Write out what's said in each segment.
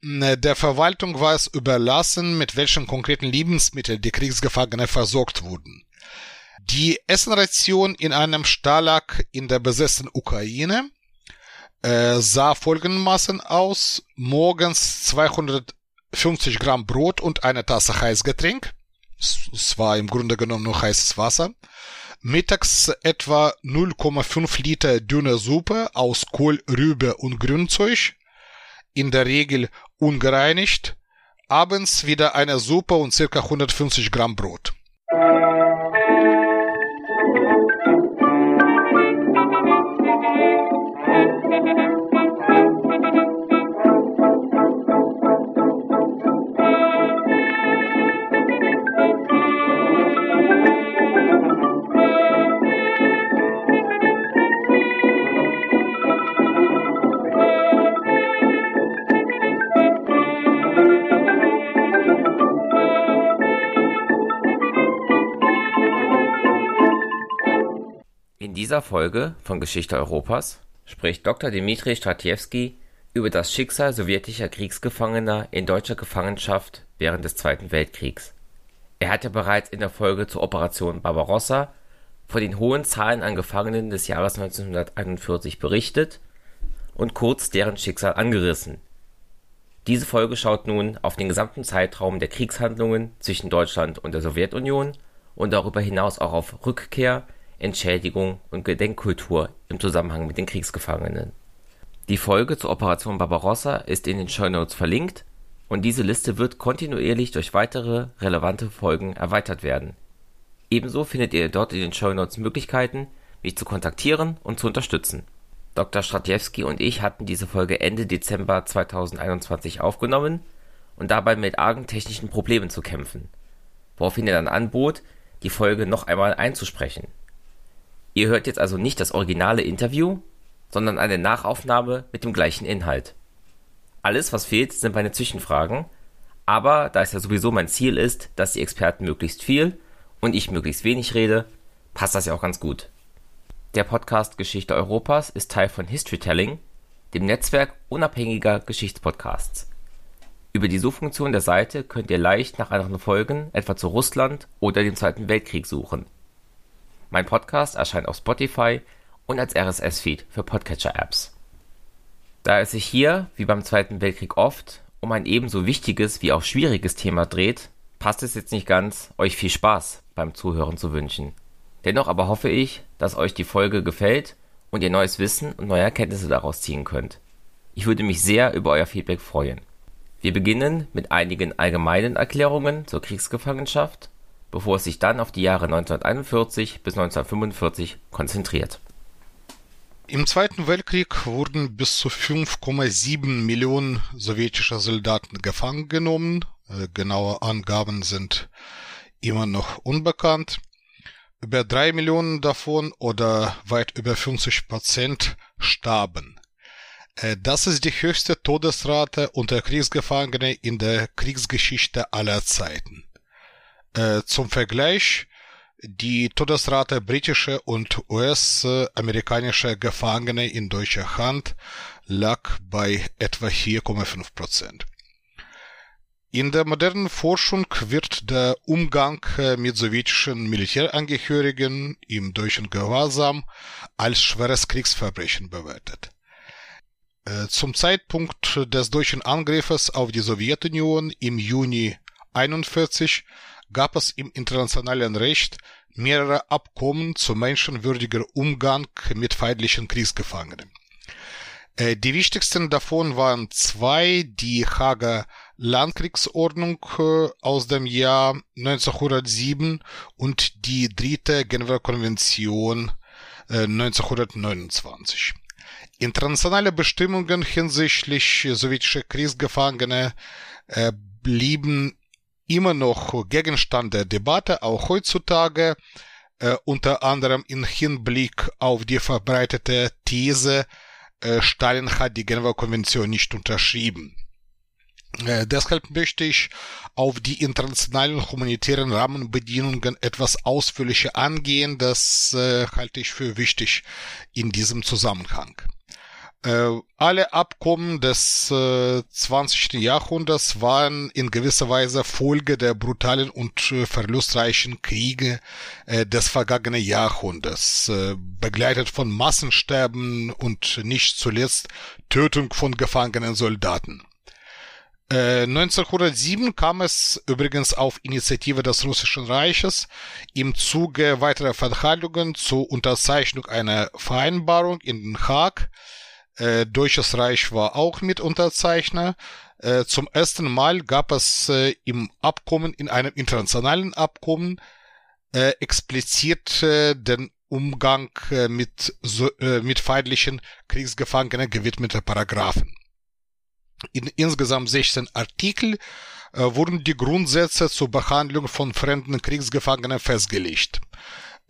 Der Verwaltung war es überlassen, mit welchen konkreten Lebensmitteln die Kriegsgefangene versorgt wurden. Die Essenration in einem Stalag in der besetzten Ukraine äh, sah folgendermaßen aus. Morgens 250 Gramm Brot und eine Tasse Heißgetränk. Es war im Grunde genommen nur heißes Wasser. Mittags etwa 0,5 Liter dünne Suppe aus Kohl, Rübe und Grünzeug. In der Regel ungereinigt. Abends wieder eine Suppe und circa 150 Gramm Brot. Dieser Folge von Geschichte Europas spricht Dr. Dmitri Stratiewski über das Schicksal sowjetischer Kriegsgefangener in deutscher Gefangenschaft während des Zweiten Weltkriegs. Er hatte bereits in der Folge zur Operation Barbarossa von den hohen Zahlen an Gefangenen des Jahres 1941 berichtet und kurz deren Schicksal angerissen. Diese Folge schaut nun auf den gesamten Zeitraum der Kriegshandlungen zwischen Deutschland und der Sowjetunion und darüber hinaus auch auf Rückkehr Entschädigung und Gedenkkultur im Zusammenhang mit den Kriegsgefangenen. Die Folge zur Operation Barbarossa ist in den Shownotes verlinkt und diese Liste wird kontinuierlich durch weitere relevante Folgen erweitert werden. Ebenso findet ihr dort in den Shownotes Möglichkeiten, mich zu kontaktieren und zu unterstützen. Dr. Stratiewski und ich hatten diese Folge Ende Dezember 2021 aufgenommen und dabei mit argen technischen Problemen zu kämpfen, woraufhin er dann anbot, die Folge noch einmal einzusprechen Ihr hört jetzt also nicht das originale Interview, sondern eine Nachaufnahme mit dem gleichen Inhalt. Alles, was fehlt, sind meine Zwischenfragen, aber da es ja sowieso mein Ziel ist, dass die Experten möglichst viel und ich möglichst wenig rede, passt das ja auch ganz gut. Der Podcast Geschichte Europas ist Teil von Historytelling, dem Netzwerk unabhängiger Geschichtspodcasts. Über die Suchfunktion der Seite könnt ihr leicht nach anderen Folgen, etwa zu Russland oder dem Zweiten Weltkrieg suchen. Mein Podcast erscheint auf Spotify und als RSS-Feed für Podcatcher-Apps. Da es sich hier, wie beim Zweiten Weltkrieg oft, um ein ebenso wichtiges wie auch schwieriges Thema dreht, passt es jetzt nicht ganz, euch viel Spaß beim Zuhören zu wünschen. Dennoch aber hoffe ich, dass euch die Folge gefällt und ihr neues Wissen und neue Erkenntnisse daraus ziehen könnt. Ich würde mich sehr über euer Feedback freuen. Wir beginnen mit einigen allgemeinen Erklärungen zur Kriegsgefangenschaft bevor es sich dann auf die Jahre 1941 bis 1945 konzentriert. Im Zweiten Weltkrieg wurden bis zu 5,7 Millionen sowjetische Soldaten gefangen genommen. Äh, genaue Angaben sind immer noch unbekannt. Über drei Millionen davon oder weit über 50 Prozent starben. Äh, das ist die höchste Todesrate unter Kriegsgefangenen in der Kriegsgeschichte aller Zeiten. Äh, zum Vergleich, die Todesrate britischer und US-amerikanischer Gefangene in deutscher Hand lag bei etwa 4,5 Prozent. In der modernen Forschung wird der Umgang äh, mit sowjetischen Militärangehörigen im deutschen Gewahrsam als schweres Kriegsverbrechen bewertet. Äh, zum Zeitpunkt des deutschen Angriffes auf die Sowjetunion im Juni 1941 gab es im internationalen Recht mehrere Abkommen zu menschenwürdiger Umgang mit feindlichen Kriegsgefangenen. Äh, die wichtigsten davon waren zwei, die Hager Landkriegsordnung äh, aus dem Jahr 1907 und die dritte Genfer Konvention 1929. Äh, Internationale Bestimmungen hinsichtlich sowjetischer Kriegsgefangene blieben immer noch Gegenstand der Debatte, auch heutzutage, äh, unter anderem im Hinblick auf die verbreitete These, äh, Stalin hat die Genfer Konvention nicht unterschrieben. Äh, deshalb möchte ich auf die internationalen humanitären Rahmenbedingungen etwas ausführlicher angehen. Das äh, halte ich für wichtig in diesem Zusammenhang. Äh, alle Abkommen des äh, 20. Jahrhunderts waren in gewisser Weise Folge der brutalen und äh, verlustreichen Kriege äh, des vergangenen Jahrhunderts, äh, begleitet von Massensterben und nicht zuletzt Tötung von gefangenen Soldaten. 1907 äh, kam es übrigens auf Initiative des Russischen Reiches im Zuge weiterer Verhandlungen zur Unterzeichnung einer Vereinbarung in Den Haag äh, Deutsches Reich war auch mit Unterzeichner. Äh, zum ersten Mal gab es äh, im Abkommen, in einem internationalen Abkommen, äh, explizit äh, den Umgang äh, mit, so, äh, mit feindlichen Kriegsgefangenen gewidmete Paragraphen. In insgesamt 16 Artikel äh, wurden die Grundsätze zur Behandlung von fremden Kriegsgefangenen festgelegt.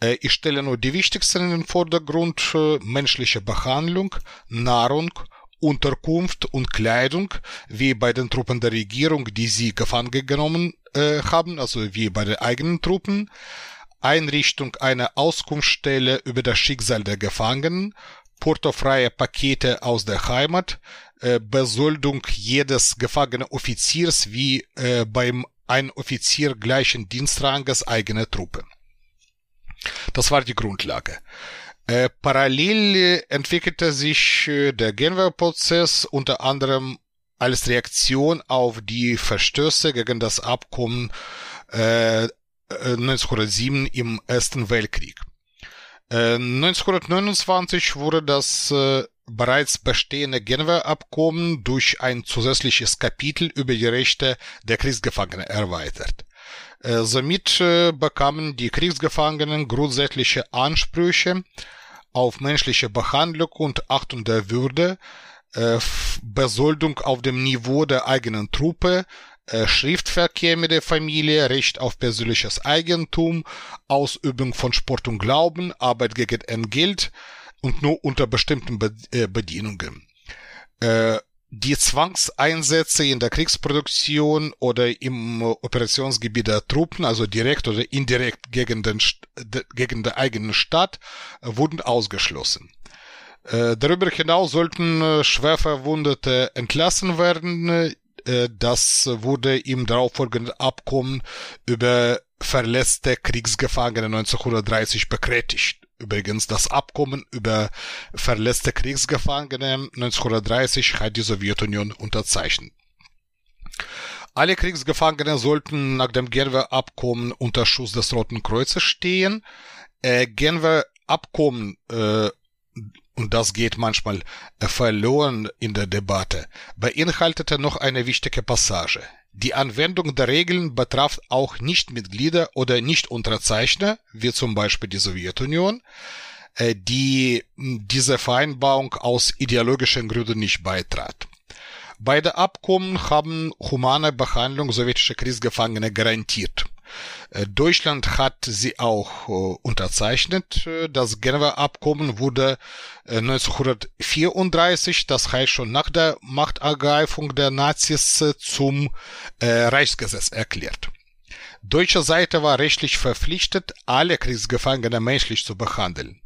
Ich stelle nur die wichtigsten in den Vordergrund. Menschliche Behandlung, Nahrung, Unterkunft und Kleidung, wie bei den Truppen der Regierung, die sie gefangen genommen äh, haben, also wie bei den eigenen Truppen, Einrichtung einer Auskunftsstelle über das Schicksal der Gefangenen, portofreie Pakete aus der Heimat, äh, Besoldung jedes gefangenen Offiziers wie äh, beim ein Offizier gleichen Dienstranges eigene Truppe. Das war die Grundlage. Äh, parallel entwickelte sich äh, der Genfer-Prozess unter anderem als Reaktion auf die Verstöße gegen das Abkommen äh, 1907 äh, im Ersten Weltkrieg. Äh, 1929 wurde das äh, bereits bestehende Genfer Abkommen durch ein zusätzliches Kapitel über die Rechte der Kriegsgefangenen erweitert. Somit bekamen die Kriegsgefangenen grundsätzliche Ansprüche auf menschliche Behandlung und Achtung der Würde, Besoldung auf dem Niveau der eigenen Truppe, Schriftverkehr mit der Familie, Recht auf persönliches Eigentum, Ausübung von Sport und Glauben, Arbeit gegen Entgelt und nur unter bestimmten Bedienungen die Zwangseinsätze in der Kriegsproduktion oder im Operationsgebiet der Truppen, also direkt oder indirekt gegen, den, gegen die eigene Stadt, wurden ausgeschlossen. Äh, darüber hinaus sollten äh, Schwerverwundete entlassen werden. Äh, das wurde im darauffolgenden Abkommen über verletzte Kriegsgefangene 1930 bekräftigt. Übrigens, das Abkommen über verletzte Kriegsgefangene 1930 hat die Sowjetunion unterzeichnet. Alle Kriegsgefangene sollten nach dem Genfer Abkommen unter Schuss des Roten Kreuzes stehen. Äh, Genfer Abkommen, äh, und das geht manchmal äh, verloren in der Debatte, beinhaltete noch eine wichtige Passage. Die Anwendung der Regeln betraf auch Nichtmitglieder oder Nichtunterzeichner, wie zum Beispiel die Sowjetunion, äh, die diese Vereinbarung aus ideologischen Gründen nicht beitrat. Beide Abkommen haben humane Behandlung sowjetischer Kriegsgefangene garantiert. Äh, Deutschland hat sie auch äh, unterzeichnet. Äh, das Genfer Abkommen wurde 1934, das heißt schon nach der Machtergreifung der Nazis, zum Reichsgesetz erklärt. Deutsche Seite war rechtlich verpflichtet, alle Kriegsgefangene menschlich zu behandeln.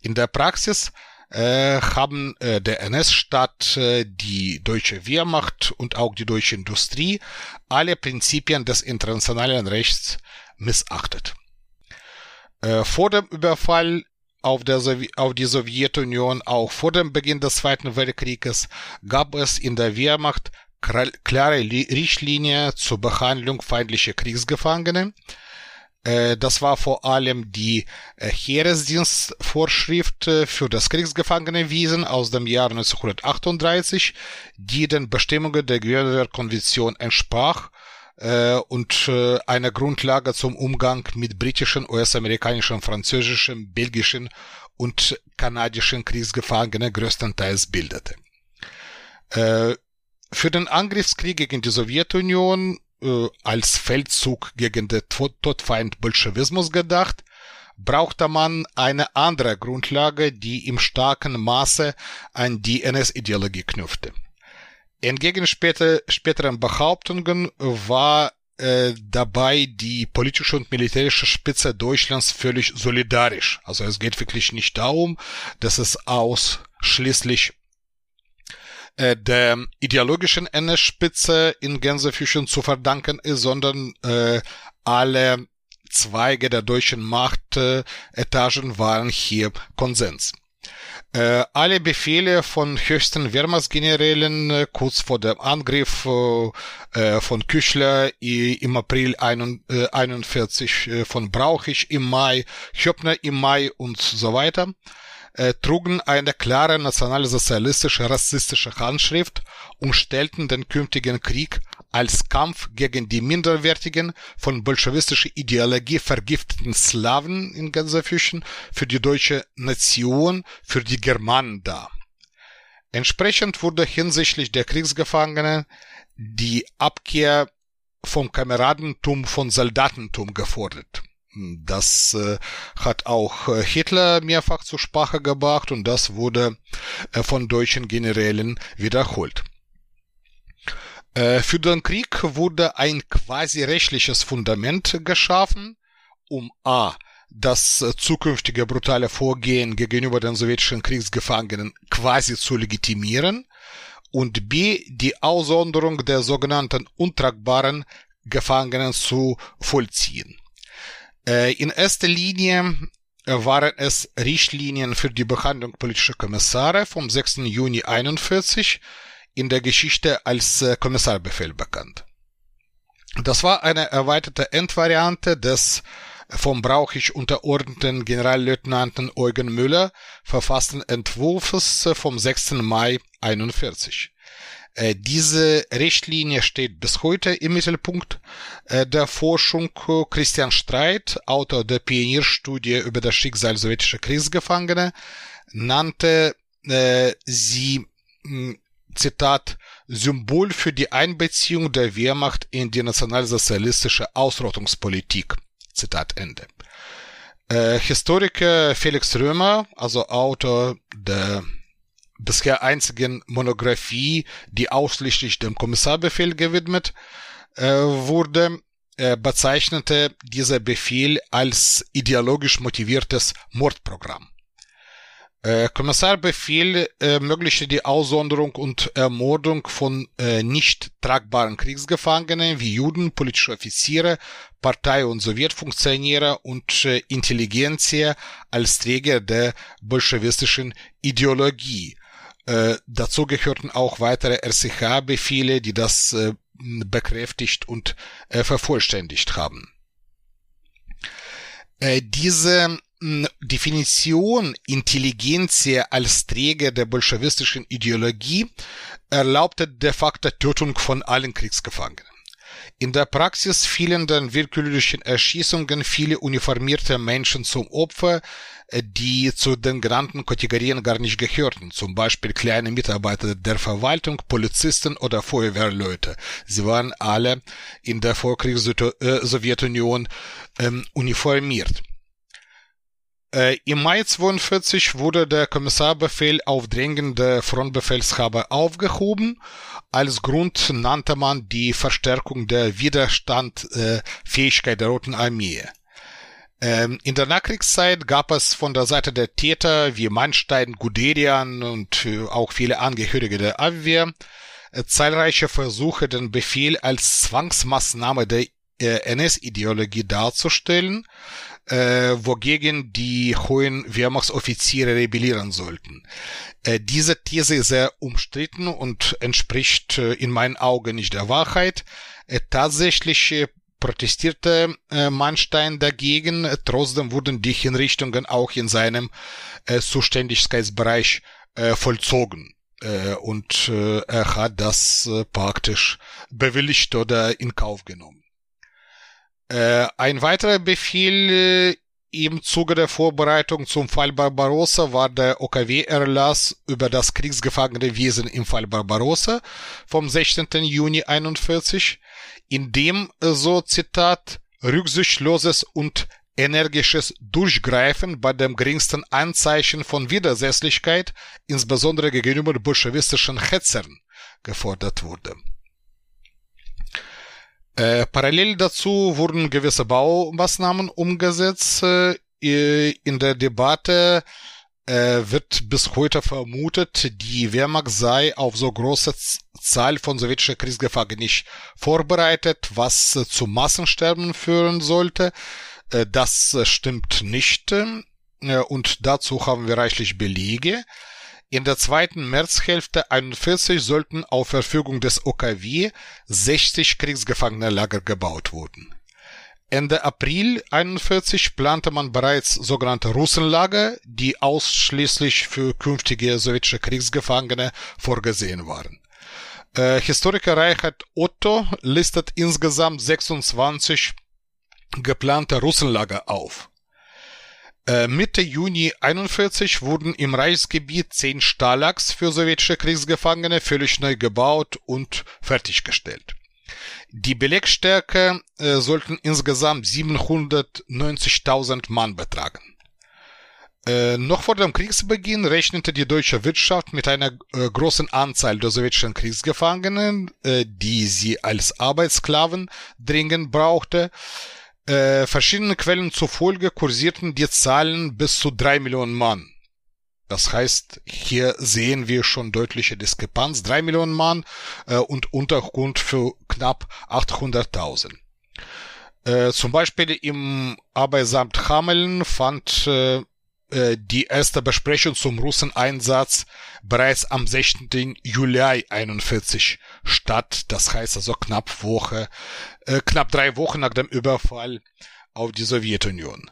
In der Praxis äh, haben äh, der NS-Staat, äh, die deutsche Wehrmacht und auch die deutsche Industrie alle Prinzipien des internationalen Rechts missachtet. Äh, vor dem Überfall auf, der auf die Sowjetunion, auch vor dem Beginn des Zweiten Weltkrieges, gab es in der Wehrmacht klare Richtlinie zur Behandlung feindlicher Kriegsgefangene, das war vor allem die äh, Heeresdienstvorschrift äh, für das Kriegsgefangenenwesen aus dem Jahr 1938, die den Bestimmungen der Genfer Konvention entsprach und eine Grundlage zum Umgang mit britischen, US-amerikanischen, französischen, belgischen und kanadischen Kriegsgefangenen größtenteils bildete. Für den Angriffskrieg gegen die Sowjetunion äh, als Feldzug gegen den Todfeind Bolschewismus gedacht, brauchte man eine andere Grundlage, die im starken Maße an die NS-Ideologie knüpfte. Entgegen später, späteren Behauptungen war äh, dabei die politische und militärische Spitze Deutschlands völlig solidarisch. Also es geht wirklich nicht darum, dass es ausschließlich äh, der ideologischen NS-Spitze in Gänsefüßchen zu verdanken ist, sondern äh, alle Zweige der deutschen Machtetagen waren hier Konsens. Äh, alle Befehle von höchsten Wehrmachtsgenerälen äh, kurz vor dem Angriff äh, von Küchler im April 41, von Brauchig im Mai, Höppner im Mai und so weiter trugen eine klare nationalsozialistische rassistische Handschrift und stellten den künftigen Krieg als Kampf gegen die minderwertigen, von bolschewistischer Ideologie vergifteten Slawen in Gänsefüßchen für die deutsche Nation, für die Germanen dar. Entsprechend wurde hinsichtlich der Kriegsgefangenen die Abkehr vom Kameradentum von Soldatentum gefordert. Das äh, hat auch äh, Hitler mehrfach zur Sprache gebracht und das wurde äh, von deutschen Generälen wiederholt. Für den Krieg wurde ein quasi rechtliches Fundament geschaffen, um a. das zukünftige brutale Vorgehen gegenüber den sowjetischen Kriegsgefangenen quasi zu legitimieren und b. die Aussonderung der sogenannten untragbaren Gefangenen zu vollziehen. Äh, in erster Linie waren es Richtlinien für die Behandlung politischer Kommissare vom 6. Juni 41 in der Geschichte als äh, Kommissarbefehl bekannt. Das war eine erweiterte Endvariante des vom Brauchig unterordneten Generalleutnanten Eugen Müller verfassten Entwurfs vom 6. Mai 41. Äh, diese Richtlinie steht bis heute im Mittelpunkt äh, der Forschung. Christian Streit, Autor der Pionierstudie über das Schicksal sowjetischer Kriegsgefangene, nannte sie Zitat, Symbol für die Einbeziehung der Wehrmacht in die nationalsozialistische Ausrottungspolitik. Zitat Ende. Äh, Historiker Felix Römer, also Autor der bisher einzigen Monographie, die ausschließlich dem Kommissarbefehl gewidmet äh, wurde, äh, bezeichnete dieser Befehl als ideologisch motiviertes Mordprogramm. Äh, Kommissarbefehl ermöglichte die Aussonderung und Ermordung von äh, nicht tragbaren Kriegsgefangenen wie Juden, politische Offiziere, Partei- und Sowjetfunktionäre und äh, als Träger der bolschewistischen Ideologie. Äh, dazu gehörten auch weitere RCH-Befehle, die das äh, bekräftigt und äh, vervollständigt haben. Äh, diese Definition Intelligenz als Träger der bolschewistischen Ideologie erlaubte de facto Tötung von allen Kriegsgefangenen. In der Praxis fielen dann willkürlichen Erschießungen viele uniformierte Menschen zum Opfer, die zu den genannten Kategorien gar nicht gehörten, zum Beispiel kleine Mitarbeiter der Verwaltung, Polizisten oder Feuerwehrleute. Sie waren alle in der Vorkriegs-Sowjetunion ähm, uniformiert. Äh, Im Mai 42 wurde der Kommissarbefehl auf Drängen der Frontbefehlshaber aufgehoben. Als Grund nannte man die Verstärkung der Widerstandfähigkeit äh, der Roten Armee. Ähm, in der Nachkriegszeit gab es von der Seite der Täter wie Manstein, Guderian und äh, auch viele Angehörige der Abwehr äh, zahlreiche Versuche, den Befehl als Zwangsmaßnahme der äh, NS-Ideologie darzustellen äh, wogegen die hohen Wehrmachtsoffiziere rebellieren sollten. Äh, diese These ist sehr umstritten und entspricht in meinen Augen nicht der Wahrheit. Tatsächlich protestierte äh, Manstein dagegen, trotzdem wurden die Hinrichtungen auch in seinem äh, Zuständigkeitsbereich äh, vollzogen. Äh, und äh, er hat das äh, praktisch bewilligt oder in Kauf genommen. Äh, ein weiterer Befehl äh, im Zuge der Vorbereitung zum Fall Barbarossa war der OKW-Erlass über das Kriegsgefangenenwesen im Fall Barbarossa vom 16. Juni 41, in dem äh, so Zitat rücksichtsloses und energisches Durchgreifen bei dem geringsten Anzeichen von Widersetzlichkeit, insbesondere gegenüber bolschewistischen Hetzern, gefordert wurde. Parallel dazu wurden gewisse Baumaßnahmen umgesetzt. In der Debatte wird bis heute vermutet, die Wehrmacht sei auf so große Zahl von sowjetischen Kriegsgefangenen nicht vorbereitet, was zu Massensterben führen sollte. Das stimmt nicht und dazu haben wir reichlich Belege. In der zweiten Märzhälfte 41 sollten auf Verfügung des OKW 60 Kriegsgefangenenlager gebaut wurden. Ende April 41 plante man bereits sogenannte Russenlager, die ausschließlich für künftige sowjetische Kriegsgefangene vorgesehen waren. Äh, Historiker Reichert Otto listet insgesamt 26 geplante Russenlager auf. Äh, Mitte Juni 41 wurden im Reichsgebiet zehn Stalags für sowjetische Kriegsgefangene völlig neu gebaut und fertiggestellt. Die Belegstärke äh, sollten insgesamt 790.000 Mann betragen. Äh, noch vor dem Kriegsbeginn rechnete die deutsche Wirtschaft mit einer äh, großen Anzahl der sowjetischen Kriegsgefangenen, äh, die sie als Arbeitssklaven dringend brauchte. Äh, verschiedene Quellen zufolge kursierten die Zahlen bis zu drei Millionen Mann. Das heißt, hier sehen wir schon deutliche Diskrepanz. Drei Millionen Mann äh, und Untergrund für knapp 800.000. Äh, zum Beispiel im Arbeitsamt Hameln fand äh, die erste Besprechung zum Russeneinsatz bereits am 16. Juli 41 statt. Das heißt also knapp Woche, äh, knapp drei Wochen nach dem Überfall auf die Sowjetunion.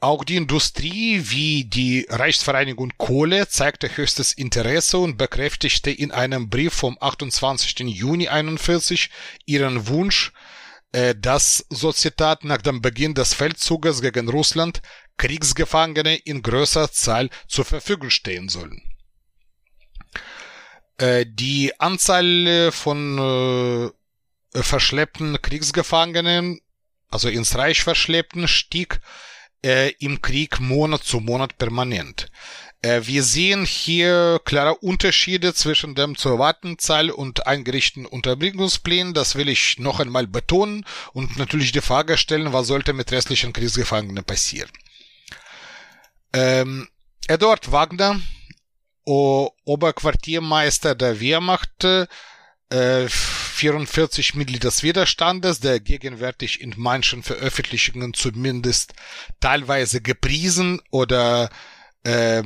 Auch die Industrie wie die Reichsvereinigung Kohle zeigte höchstes Interesse und bekräftigte in einem Brief vom 28. Juni 41 ihren Wunsch, äh, dass, so Zitat, nach dem Beginn des Feldzuges gegen Russland Kriegsgefangene in größer Zahl zur Verfügung stehen sollen. Äh, die Anzahl äh, von äh, verschleppten Kriegsgefangenen, also ins Reich verschleppten, stieg äh, im Krieg Monat zu Monat permanent. Äh, wir sehen hier klare Unterschiede zwischen dem zu erwartenden Zahl und eingerichteten Unterbringungsplänen. Das will ich noch einmal betonen und natürlich die Frage stellen, was sollte mit restlichen Kriegsgefangenen passieren. Ähm, Eduard Wagner, o Oberquartiermeister der Wehrmacht, äh, 44 Mitglied des Widerstandes, der gegenwärtig in manchen Veröffentlichungen zumindest teilweise gepriesen oder äh,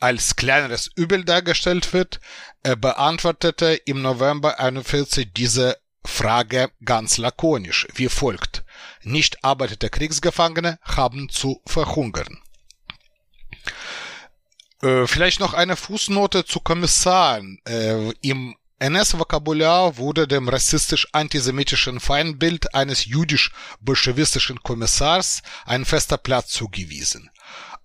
als kleineres Übel dargestellt wird, er beantwortete im November 41 diese Frage ganz lakonisch, wie folgt. Nicht arbeitete Kriegsgefangene haben zu verhungern. Äh, vielleicht noch eine Fußnote zu Kommissaren. Äh, Im NS-Vokabular wurde dem rassistisch-antisemitischen Feindbild eines jüdisch-bolschewistischen Kommissars ein fester Platz zugewiesen.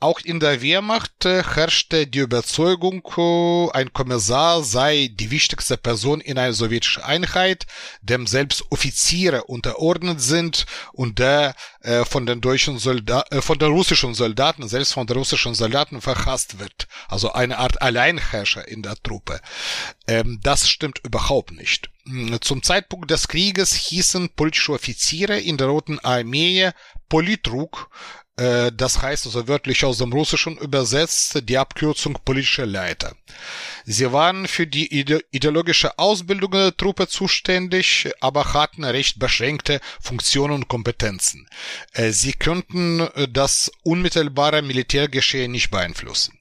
Auch in der Wehrmacht äh, herrschte die Überzeugung, äh, ein Kommissar sei die wichtigste Person in einer sowjetischen Einheit, dem selbst Offiziere unterordnet sind und der äh, von den deutschen Soldaten, von den russischen Soldaten, selbst von den russischen Soldaten verhasst wird. Also eine Art Alleinherrscher in der Truppe. Ähm, das stimmt überhaupt nicht. Zum Zeitpunkt des Krieges hießen politische Offiziere in der Roten Armee Politruk, das heißt also wörtlich aus dem Russischen übersetzt die Abkürzung politische Leiter. Sie waren für die ideologische Ausbildung der Truppe zuständig, aber hatten recht beschränkte Funktionen und Kompetenzen. Äh, sie könnten äh, das unmittelbare Militärgeschehen nicht beeinflussen.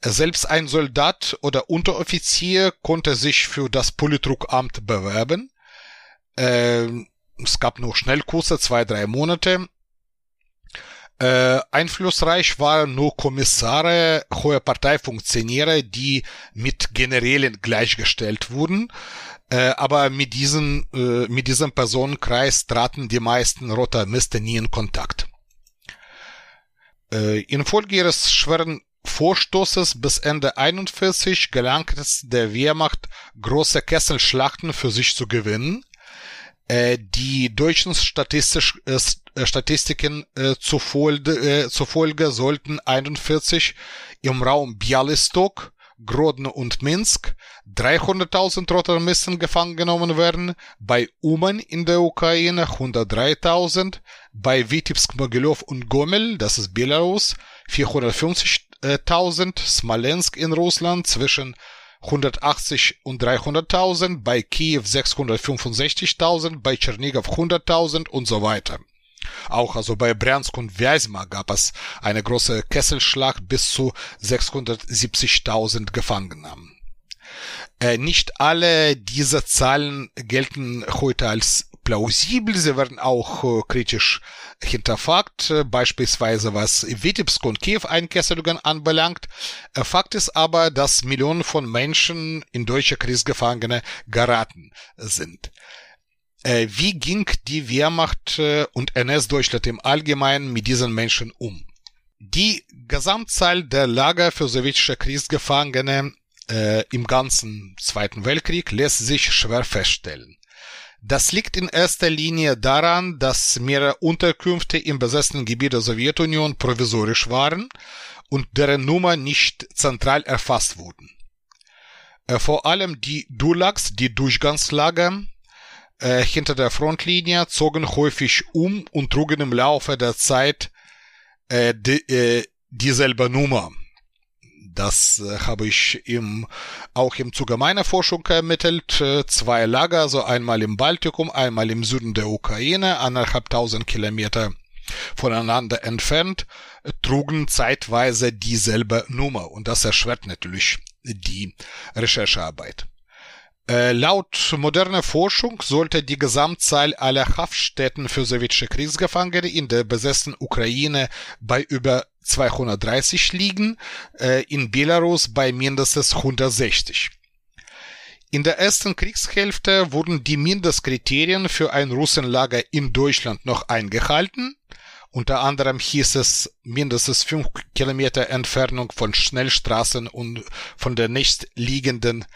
Selbst ein Soldat oder Unteroffizier konnte sich für das Politrukamt bewerben. Es gab nur Schnellkurse, zwei, drei Monate äh, einflussreich waren nur Kommissare, hohe Parteifunktionäre, die mit Generälen gleichgestellt wurden. Äh, aber mit diesem, äh, mit diesem Personenkreis traten die meisten Rotarmisten nie in Kontakt. Äh, infolge ihres schweren Vorstoßes bis Ende 41 gelang es der Wehrmacht, große Kesselschlachten für sich zu gewinnen. Äh, die deutschen äh, äh, Statistiken äh, zufolge, zufolge sollten 41 im Raum Bialystok, Grodno und Minsk 300.000 Rotarmisten gefangen genommen werden, bei Uman in der Ukraine 103.000, bei Vitebsk, Mogilov und Gomel, das ist Belarus, 450 200.000, Smolensk in Russland zwischen 180 und 300.000, bei Kiew 665.000, bei Tschernigow 100.000 und so weiter. Auch also bei Bryansk und Vyazma gab es eine große Kesselschlacht bis zu 670.000 Gefangenen. Äh, nicht alle diese Zahlen gelten heute als plausibel, sie werden auch äh, kritisch hinterfragt, äh, beispielsweise was Vitebsk und Kiew Einkesselungen anbelangt. Äh, Fakt ist aber, dass Millionen von Menschen in deutsche Kriegsgefangene geraten sind. Wie ging die Wehrmacht und NS-Deutschland im Allgemeinen mit diesen Menschen um? Die Gesamtzahl der Lager für sowjetische Kriegsgefangene äh, im ganzen Zweiten Weltkrieg lässt sich schwer feststellen. Das liegt in erster Linie daran, dass mehrere Unterkünfte im besessenen Gebiet der Sowjetunion provisorisch waren und deren Nummer nicht zentral erfasst wurden. Äh, vor allem die Dulaks, die Durchgangslager äh, hinter der Frontlinie, zogen häufig um und trugen im Laufe der Zeit äh, die, äh, dieselbe Nummer. Das äh, habe ich im, auch im Zuge meiner Forschung ermittelt. Äh, zwei Lager, also einmal im Baltikum, einmal im Süden der Ukraine, anderthalb tausend Kilometer voneinander entfernt, trugen zeitweise dieselbe Nummer. Und das erschwert natürlich die Recherchearbeit. Äh, laut moderner Forschung sollte die Gesamtzahl aller Haftstätten für sowjetische Kriegsgefangene in der besessenen Ukraine bei über 230 liegen, äh, in Belarus bei mindestens 160. In der ersten Kriegshälfte wurden die Mindestkriterien für ein Russenlager in Deutschland noch eingehalten. Unter anderem hieß es mindestens 5 Kilometer Entfernung von Schnellstraßen und von der nächstliegenden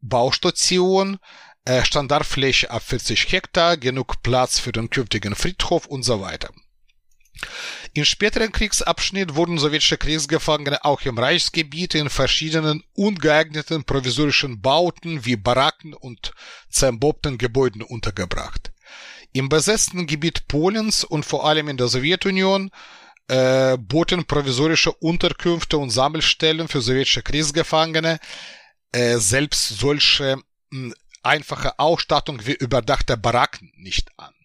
Baustation, äh, Standardfläche ab 40 Hektar, genug Platz für den künftigen Friedhof und so weiter. Im späteren Kriegsabschnitt wurden sowjetische Kriegsgefangene auch im Reichsgebiet in verschiedenen ungeeigneten provisorischen Bauten wie Baracken und zerbombten Gebäuden untergebracht. Im besetzten Gebiet Polens und vor allem in der Sowjetunion äh, boten provisorische Unterkünfte und Sammelstellen für sowjetische Kriegsgefangene äh, selbst solche mh, einfache Ausstattung wie überdachte Baracken nicht an.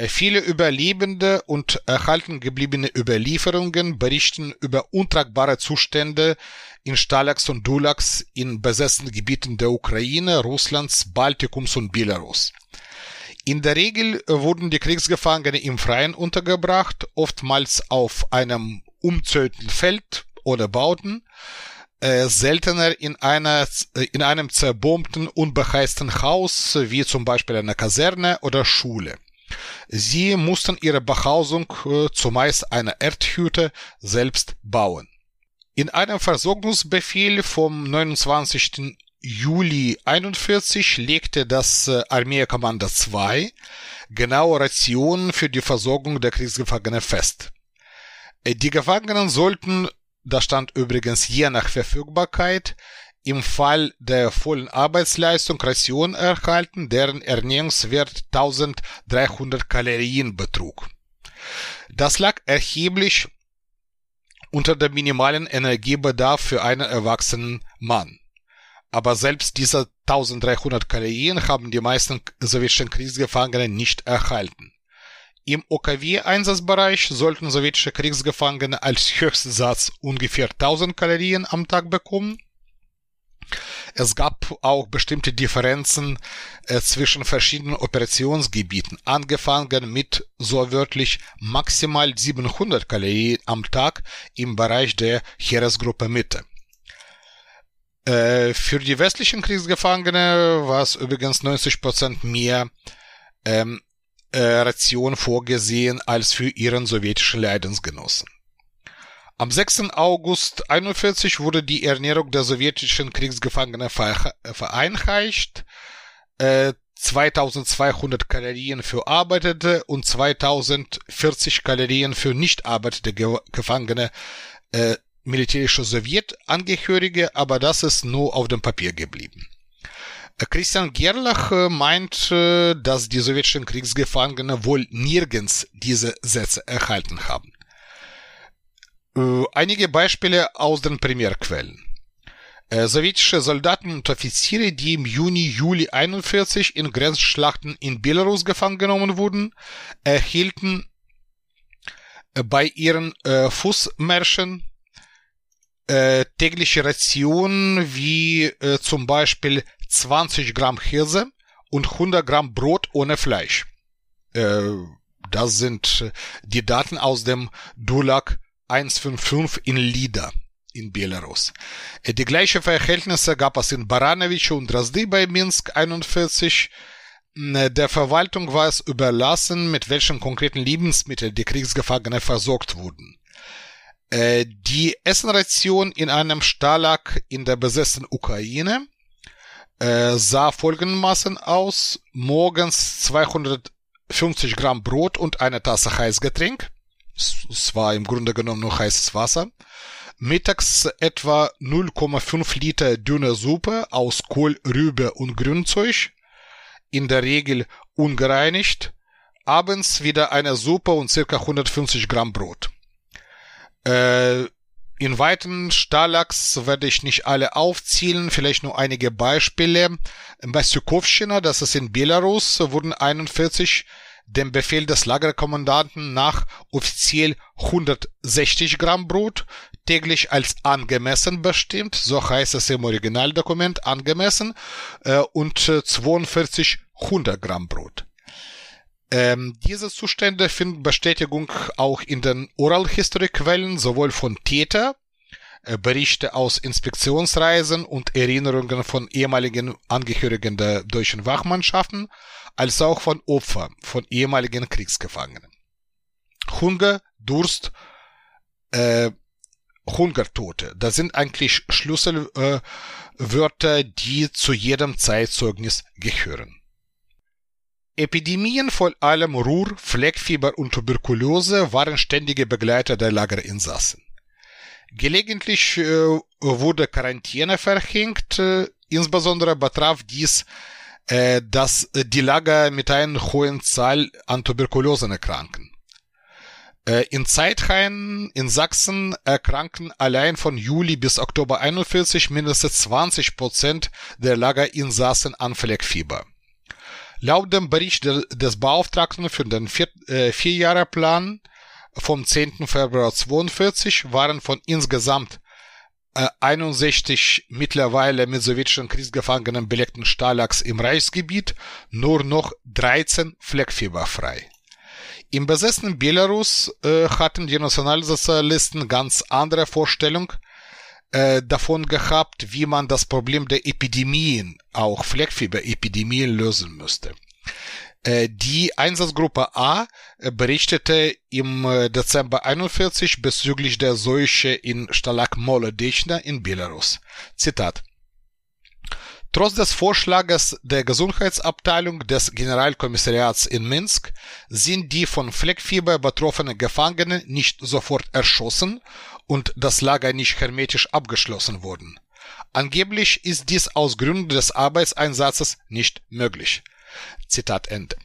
Äh, viele Überlebende und erhalten gebliebene Überlieferungen berichten über untragbare Zustände in Stalags und Dulags in besessenen Gebieten der Ukraine, Russlands, Baltikums und Belarus. In der Regel wurden die Kriegsgefangene im Freien untergebracht, oftmals auf einem umzäunten Feld oder Bauten, äh, seltener in einer in einem zerbombten, unbeheizten Haus, wie zum Beispiel einer Kaserne oder Schule. Sie mussten ihre Behausung äh, zumeist einer Erdhütte selbst bauen. In einem Versorgungsbefehl vom 29. Juli 41 legte das äh, Armeekommando 2 genaue Rationen für die Versorgung der Kriegsgefangenen fest. Äh, die Gefangenen sollten, da stand übrigens je nach Verfügbarkeit, im Fall der vollen Arbeitsleistung Ration erhalten, deren Ernährungswert 1300 Kalorien betrug. Das lag erheblich unter dem minimalen Energiebedarf für einen erwachsenen Mann. Aber selbst diese 1300 Kalorien haben die meisten sowjetischen Kriegsgefangenen nicht erhalten. Im OKW-Einsatzbereich sollten sowjetische Kriegsgefangene als Höchstsatz ungefähr 1000 Kalorien am Tag bekommen es gab auch bestimmte Differenzen äh, zwischen verschiedenen Operationsgebieten, angefangen mit so wörtlich maximal 700 Kalorien am Tag im Bereich der Heeresgruppe Mitte. Äh, für die westlichen Kriegsgefangene war es übrigens 90% mehr ähm, äh, Ration vorgesehen als für ihren sowjetischen Leidensgenossen. Am 6. August 41 wurde die Ernährung der sowjetischen Kriegsgefangenen vereinheitlicht. Äh, 2200 Kalorien für Arbeitete und 2040 Kalorien für nicht arbeitende Gefangene äh, militärische Sowjetangehörige, aber das ist nur auf dem Papier geblieben. Äh, Christian Gerlach äh, meint, äh, dass die sowjetischen Kriegsgefangene wohl nirgends diese Sätze erhalten haben. Äh, einige Beispiele aus den Primärquellen. Äh, sowjetische Soldaten und Offiziere, die im Juni, Juli 41 in Grenzschlachten in Belarus gefangen genommen wurden, erhielten äh, bei ihren äh, Fußmärschen tägliche Rationen wie zum Beispiel 20 Gramm Hirse und 100 Gramm Brot ohne Fleisch. Das sind die Daten aus dem Dulag 155 in Lida in Belarus. Äh, die gleichen Verhältnisse gab es in Baranowitsch und Drozdy bei Minsk 41. Äh, der Verwaltung war es überlassen, mit welchen konkreten Lebensmitteln die Kriegsgefangene versorgt wurden. Äh, die Essenration in einem Stalag in der besessenen Ukraine sah folgendermaßen aus. Morgens 250 Gramm Brot und eine Tasse Heißgetränk es war im Grunde genommen nur heißes Wasser. Mittags etwa 0,5 Liter dünne Suppe aus Kohl, Rübe und Grünzeug, in der Regel ungereinigt. Abends wieder eine Suppe und circa 150 Gramm Brot. Äh, in weiten Stahlachs werde ich nicht alle aufzählen, vielleicht nur einige Beispiele. Bei Sykowschina, das ist in Belarus, wurden 41 Gramm dem Befehl des Lagerkommandanten nach offiziell 160 Gramm Brot täglich als angemessen bestimmt, so heißt es im Originaldokument angemessen, äh, und 42 äh, 100 Gramm Brot. Ähm, diese Zustände finden Bestätigung auch in den Oral History Quellen sowohl von Täter, äh, Berichte aus Inspektionsreisen und Erinnerungen von ehemaligen Angehörigen der deutschen Wachmannschaften, als auch von Opfern, von ehemaligen Kriegsgefangenen. Hunger, Durst, äh, Hungertote. Das sind eigentlich Schlüsselwörter, äh, die zu jedem Zeitzeugnis gehören. Epidemien, vor allem Ruhr, Fleckfieber und Tuberkulose, waren ständige Begleiter der Lagerinsassen. Gelegentlich äh, wurde Quarantäne verhängt, äh, insbesondere betraf dies äh, das, äh, die Lager mit einer hohen Zahl an Tuberkulosenerkranken. Äh, in Zeitheim in Sachsen erkranken allein von Juli bis Oktober 41 mindestens 20 Prozent der Lagerinsassen an Fleckfieber. Laut dem Bericht des Beauftragten für den Vier äh, Vierjahreplan vom 10. Februar 42 waren von insgesamt 61 mittlerweile mit sowjetischen Kriegsgefangenen belegten Stalags im Reichsgebiet nur noch 13 fleckfieberfrei. Im besessenen Belarus äh, hatten die Nationalsozialisten ganz andere Vorstellung äh, davon gehabt, wie man das Problem der Epidemien, auch Fleckfieberepidemien, lösen müsste. Die Einsatzgruppe A äh, berichtete im äh, Dezember 41 bezüglich der Seuche in Stalag Molodechna in Belarus. Zitat. Trotz des Vorschlages der Gesundheitsabteilung des Generalkommissariats in Minsk sind die von Fleckfieber betroffenen Gefangenen nicht sofort erschossen und das Lager nicht hermetisch abgeschlossen worden. Angeblich ist dies aus Gründen des Arbeitseinsatzes nicht möglich. Zitat Ende.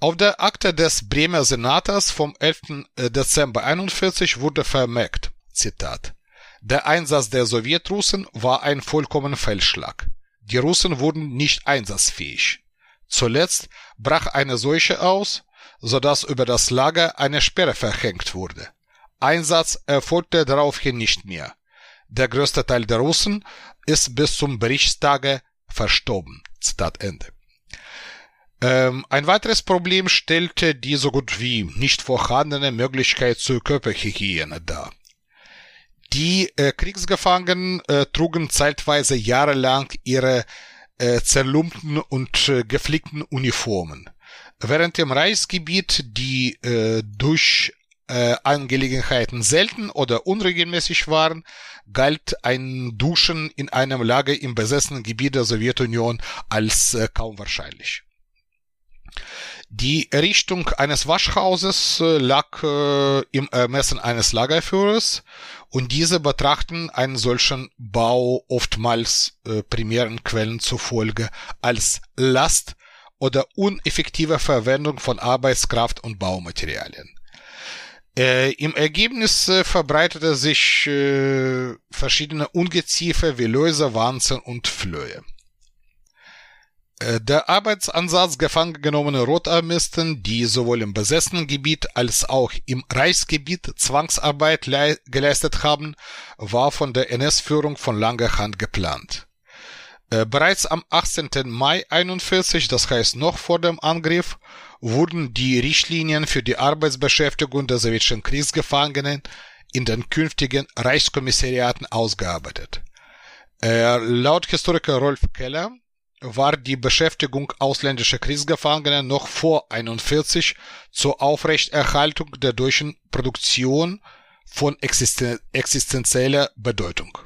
Auf der Akte des Bremer Senators vom 11. Äh, Dezember 41 wurde vermerkt, Zitat, der Einsatz der Sowjetrussen war ein vollkommener Fehlschlag. Die Russen wurden nicht einsatzfähig. Zuletzt brach eine Seuche aus, so dass über das Lager eine Sperre verhängt wurde. Einsatz erfolgte daraufhin nicht mehr. Der größte Teil der Russen ist bis zum Berichtstage verstorben. Zitat Ende. Ähm, ein weiteres Problem stellte die so gut wie nicht vorhandene Möglichkeit zur Körperhygiene dar. Die äh, Kriegsgefangenen äh, trugen zeitweise jahrelang ihre äh, zerlumpten und äh, geflickten Uniformen. Während im Reichsgebiet die äh, durch äh, Angelegenheiten selten oder unregelmäßig waren, galt ein Duschen in einem Lager im besessenen Gebiet der Sowjetunion als äh, kaum wahrscheinlich. Die Errichtung eines Waschhauses äh, lag äh, im Ermessen eines Lagerführers und diese betrachten einen solchen Bau oftmals äh, primären Quellen zufolge als Last oder uneffektive Verwendung von Arbeitskraft und Baumaterialien. Äh, Im Ergebnis verbreitete sich verschiedene Ungeziefer wie Läuse, Wanzen und Flöhe. Äh, der Arbeitsansatz gefangen genommene Rotarmisten, die sowohl im besessenen Gebiet als auch im Reichsgebiet Zwangsarbeit geleistet haben, war von der NS-Führung von langer Hand geplant. Äh, bereits am 18. Mai 41, das heißt noch vor dem Angriff, wurden die Richtlinien für die Arbeitsbeschäftigung der sowjetischen Kriegsgefangenen in den künftigen Reichskommissariaten ausgearbeitet. Äh, laut Historiker Rolf Keller war die Beschäftigung ausländischer Kriegsgefangener noch vor 41 zur Aufrechterhaltung der deutschen Produktion von existen existenzieller Bedeutung.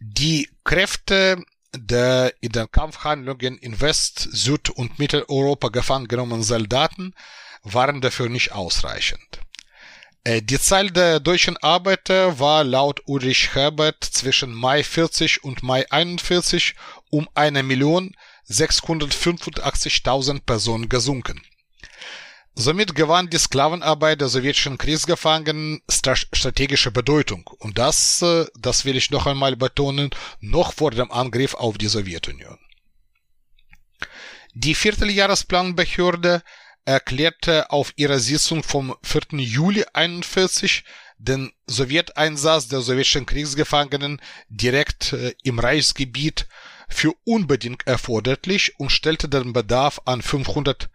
Die Kräfte der in den Kampfhandlungen in West-, Süd- und Mitteleuropa gefangen genommenen Soldaten waren dafür nicht ausreichend. Äh, die Zahl der deutschen Arbeiter war laut Ulrich Herbert zwischen Mai 40 und Mai 41 um eine Million 685.000 Personen gesunken. Somit gewann die Sklavenarbeit der sowjetischen Kriegsgefangenen strategische Bedeutung. Und das, äh, das will ich noch einmal betonen, noch vor dem Angriff auf die Sowjetunion. Die Vierteljahresplanbehörde erklärte auf ihrer Sitzung vom 4. Juli 41 den Sowjeteinsatz der sowjetischen Kriegsgefangenen direkt äh, im Reichsgebiet für unbedingt erforderlich und stellte den Bedarf an 500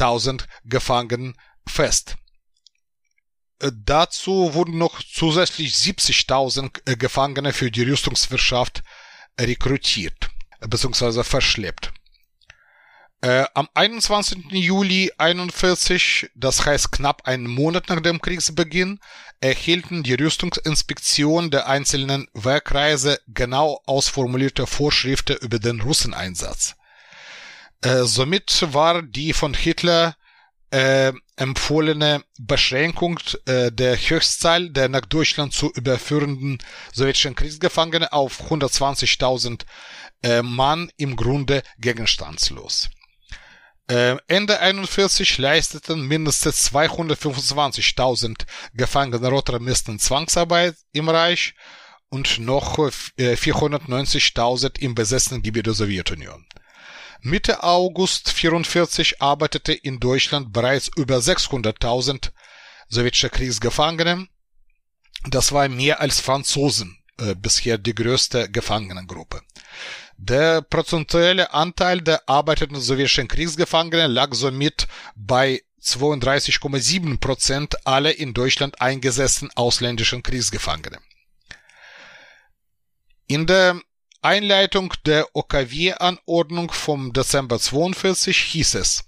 1000 Gefangenen fest. Äh, dazu wurden noch zusätzlich 70.000 äh, Gefangene für die Rüstungswirtschaft rekrutiert bzw. verschleppt. Äh, am 21. Juli 41, das heißt knapp einen Monat nach dem Kriegsbeginn, erhielten die Rüstungsinspektionen der einzelnen Werkreise genau ausformulierte Vorschriften über den Russeneinsatz. Äh, somit war die von Hitler äh, empfohlene Beschränkung äh, der Höchstzahl der nach Deutschland zu überführenden sowjetischen Kriegsgefangene auf 120.000 äh, Mann im Grunde gegenstandslos. Äh, Ende 41 leisteten mindestens 225.000 Gefangene Rotarmisten Zwangsarbeit im Reich und noch 490.000 äh, im besessenen Gebiet der Sowjetunion. Mitte August 44 arbeitete in Deutschland bereits über 600.000 sowjetische Kriegsgefangene. Das war mehr als Franzosen äh, bisher die größte Gefangenengruppe. Der prozentuelle Anteil der arbeitenden sowjetischen Kriegsgefangenen lag somit bei 32,7 Prozent aller in Deutschland eingesessenen ausländischen Kriegsgefangenen. In der Einleitung der OKW-Anordnung vom Dezember 42 hieß es,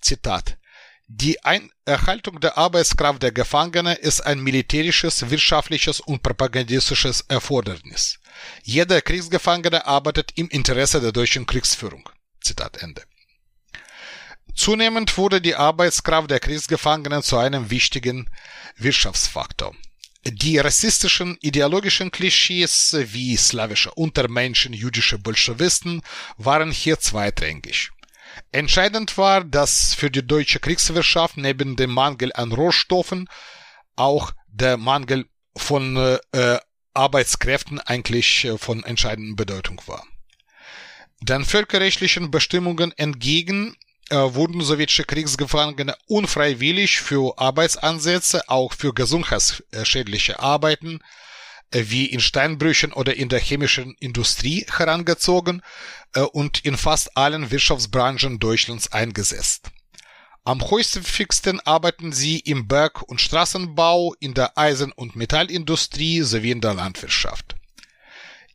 Zitat, die Ein Erhaltung der Arbeitskraft der Gefangenen ist ein militärisches, wirtschaftliches und propagandistisches Erfordernis. Jeder Kriegsgefangene arbeitet im Interesse der deutschen Kriegsführung. Zitat Ende. Zunehmend wurde die Arbeitskraft der Kriegsgefangenen zu einem wichtigen Wirtschaftsfaktor. Die rassistischen ideologischen Klischees wie slawische Untermenschen, jüdische Bolschewisten waren hier zweitrangig. Entscheidend war, dass für die deutsche Kriegswirtschaft neben dem Mangel an Rohstoffen auch der Mangel von äh, Arbeitskräften eigentlich äh, von entscheidender Bedeutung war. Den völkerrechtlichen Bestimmungen entgegen äh, wurden sowjetische Kriegsgefangene unfreiwillig für Arbeitsansätze, auch für gesundheitsschädliche Arbeiten, äh, wie in Steinbrüchen oder in der chemischen Industrie herangezogen äh, und in fast allen Wirtschaftsbranchen Deutschlands eingesetzt. Am häufigsten arbeiten sie im Berg- und Straßenbau, in der Eisen- und Metallindustrie sowie in der Landwirtschaft.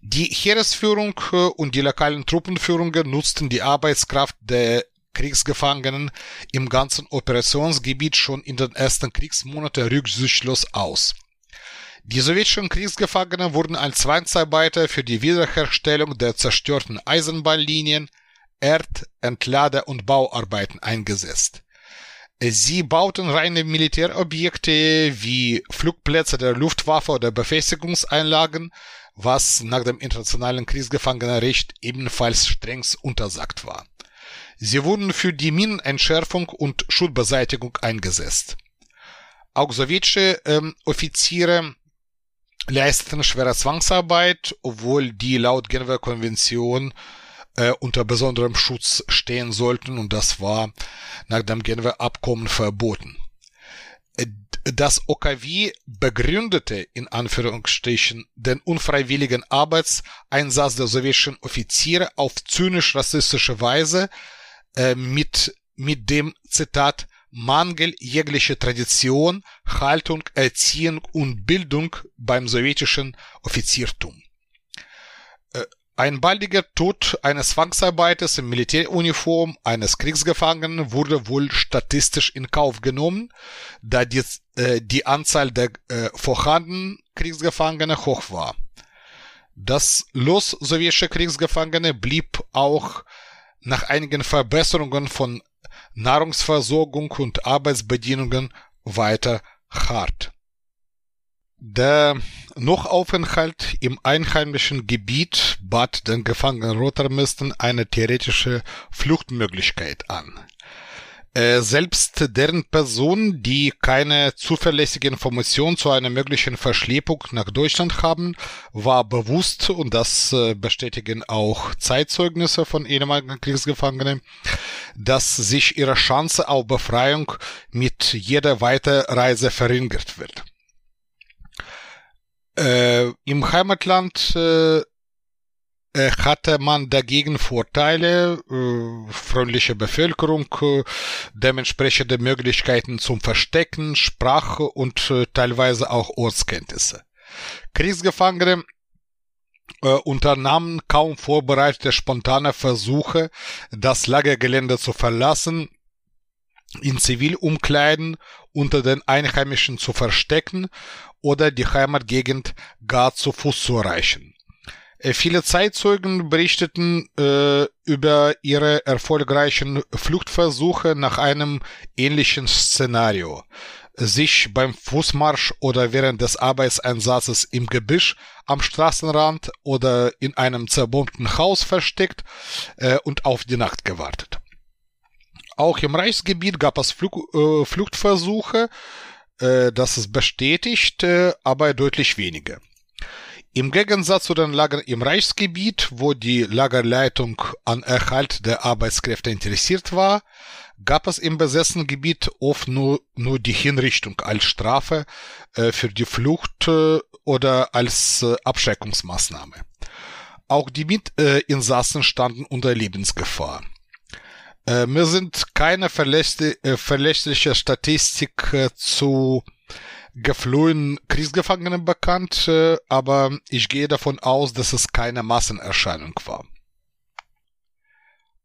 Die Heeresführung und die lokalen Truppenführungen nutzten die Arbeitskraft der Kriegsgefangenen im ganzen Operationsgebiet schon in den ersten Kriegsmonaten rücksichtslos aus. Die sowjetischen Kriegsgefangenen wurden als Zwangsarbeiter für die Wiederherstellung der zerstörten Eisenbahnlinien, Erd-, Entlader- und Bauarbeiten eingesetzt. Sie bauten reine Militärobjekte wie Flugplätze der Luftwaffe oder Befestigungseinlagen, was nach dem internationalen Kriegsgefangenenrecht ebenfalls strengst untersagt war. Sie wurden für die Minenentschärfung und Schuttbeseitigung eingesetzt. auch sowjetische ähm, Offiziere leisteten schwere Zwangsarbeit, obwohl die laut Genfer Konvention äh, unter besonderem Schutz stehen sollten und das war nach dem Genfer Abkommen verboten. Äh, das OKW begründete in Anführungsstrichen den unfreiwilligen Arbeitseinsatz der sowjetischen Offiziere auf zynisch-rassistische Weise äh, mit, mit dem Zitat Mangel jeglicher Tradition, Haltung, Erziehung und Bildung beim sowjetischen Offiziertum. Äh, ein baldiger Tod eines Zwangsarbeiters in Militäruniform eines Kriegsgefangenen wurde wohl statistisch in Kauf genommen, da die, äh, die Anzahl der äh, vorhandenen Kriegsgefangene hoch war. Das Los sowjetischer Kriegsgefangene blieb auch nach einigen Verbesserungen von Nahrungsversorgung und Arbeitsbedingungen weiter hart. Der Nochaufenthalt im einheimischen Gebiet bat den gefangenen Rotarmisten eine theoretische Fluchtmöglichkeit an. Äh, selbst deren Personen, die keine zuverlässige Information zu einer möglichen Verschleppung nach Deutschland haben, war bewusst, und das äh, bestätigen auch Zeitzeugnisse von ehemaligen Kriegsgefangenen, dass sich ihre Chance auf Befreiung mit jeder Weiterreise verringert wird. Äh, Im Heimatland äh, hatte man dagegen Vorteile, äh, freundliche Bevölkerung, äh, dementsprechende Möglichkeiten zum Verstecken, Sprache und äh, teilweise auch Ortskenntnisse. Kriegsgefangene äh, unternahmen kaum vorbereitete spontane Versuche, das Lagergelände zu verlassen, in Zivilumkleiden unter den Einheimischen zu verstecken oder die Heimatgegend gar zu Fuß zu erreichen. Äh, viele Zeitzeugen berichteten äh, über ihre erfolgreichen Fluchtversuche nach einem ähnlichen Szenario. Sich beim Fußmarsch oder während des Arbeitseinsatzes im Gebüsch am Straßenrand oder in einem zerbombten Haus versteckt äh, und auf die Nacht gewartet. Auch im Reichsgebiet gab es Flug, äh, Fluchtversuche, äh, das ist bestätigt, äh, aber deutlich weniger. Im Gegensatz zu den Lagern im Reichsgebiet, wo die Lagerleitung an Erhalt der Arbeitskräfte interessiert war, gab es im besessenen Gebiet oft nur, nur die Hinrichtung als Strafe äh, für die Flucht äh, oder als äh, Abschreckungsmaßnahme. Auch die Mitinsassen standen unter Lebensgefahr. Äh, mir sind keine verlässliche, äh, verlässliche Statistik äh, zu geflohenen Kriegsgefangenen bekannt, äh, aber ich gehe davon aus, dass es keine Massenerscheinung war.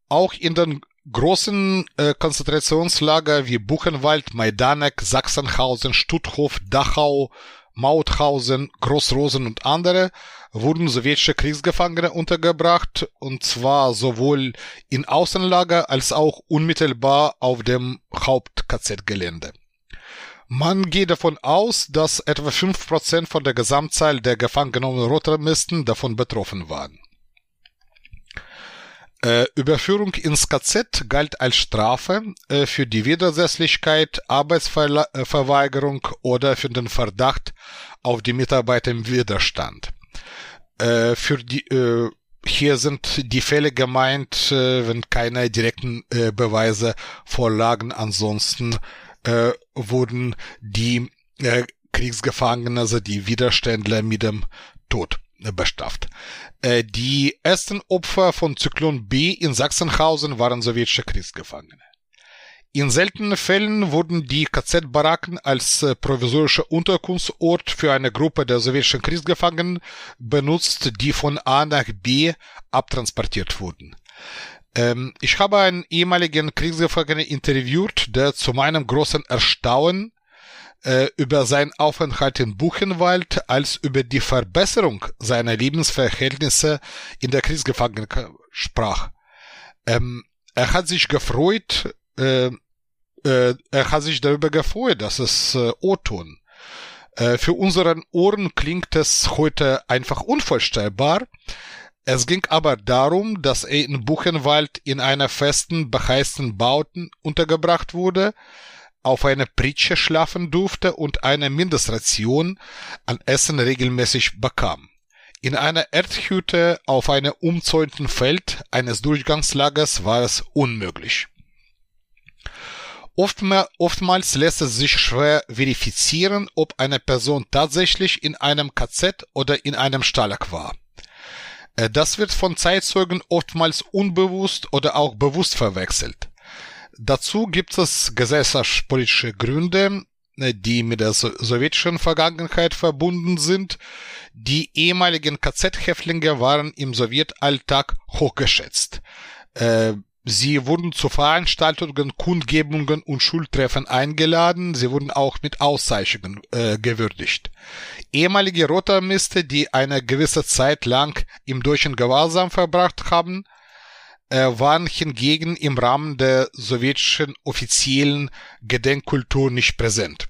Auch in den großen äh, Konzentrationslager wie Buchenwald, Majdanek, Sachsenhausen, Stutthof, Dachau, Mauthausen, Großrosen und andere wurden sowjetische Kriegsgefangene untergebracht, und zwar sowohl in Außenlager als auch unmittelbar auf dem Haupt-KZ-Gelände. Man geht davon aus, dass etwa 5% von der Gesamtzahl der gefangen genommenen Rotarmisten davon betroffen waren. Äh, Überführung ins KZ galt als Strafe äh, für die Widersetzlichkeit, Arbeitsverweigerung oder für den Verdacht auf die Mitarbeiter im Widerstand. Äh, für die, äh, hier sind die Fälle gemeint, äh, wenn keine direkten äh, Beweise vorlagen. Ansonsten äh, wurden die äh, Kriegsgefangenen, also die Widerständler mit dem Tod bestraft. Äh, die ersten Opfer von Zyklon B in Sachsenhausen waren sowjetische Kriegsgefangene. In seltenen Fällen wurden die KZ-Baracken als äh, provisorischer Unterkunftsort für eine Gruppe der sowjetischen Kriegsgefangenen benutzt, die von A nach B abtransportiert wurden. Ähm, ich habe einen ehemaligen Kriegsgefangenen interviewt, der zu meinem großen Erstaunen äh, über seinen Aufenthalt in Buchenwald als über die Verbesserung seiner Lebensverhältnisse in der Kriegsgefangenschaft sprach. Ähm, er hat sich gefreut, äh, äh, er hat sich darüber gefreut, dass es äh, O-Ton. Äh, für unseren Ohren klingt es heute einfach unvorstellbar, es ging aber darum, dass er in Buchenwald in einer festen, beheizten Bauten untergebracht wurde, auf einer Pritsche schlafen durfte und eine Mindestration an Essen regelmäßig bekam. In einer Erdhütte auf einem umzäunten Feld eines Durchgangslagers war es unmöglich. Oftmals lässt es sich schwer verifizieren, ob eine Person tatsächlich in einem KZ oder in einem Stalag war. Äh, das wird von Zeitzeugen oftmals unbewusst oder auch bewusst verwechselt. Dazu gibt es gesellschaftspolitische Gründe, äh, die mit der sowjetischen Vergangenheit verbunden sind. Die ehemaligen KZ-Häftlinge waren im Sowjetalltag hochgeschätzt. Sie wurden zu Veranstaltungen, Kundgebungen und Schultreffen eingeladen. Sie wurden auch mit Auszeichnungen äh, gewürdigt. Ehemalige Rotarmiste, die eine gewisse Zeit lang im deutschen Gewahrsam verbracht haben, äh, waren hingegen im Rahmen der sowjetischen offiziellen Gedenkkultur nicht präsent.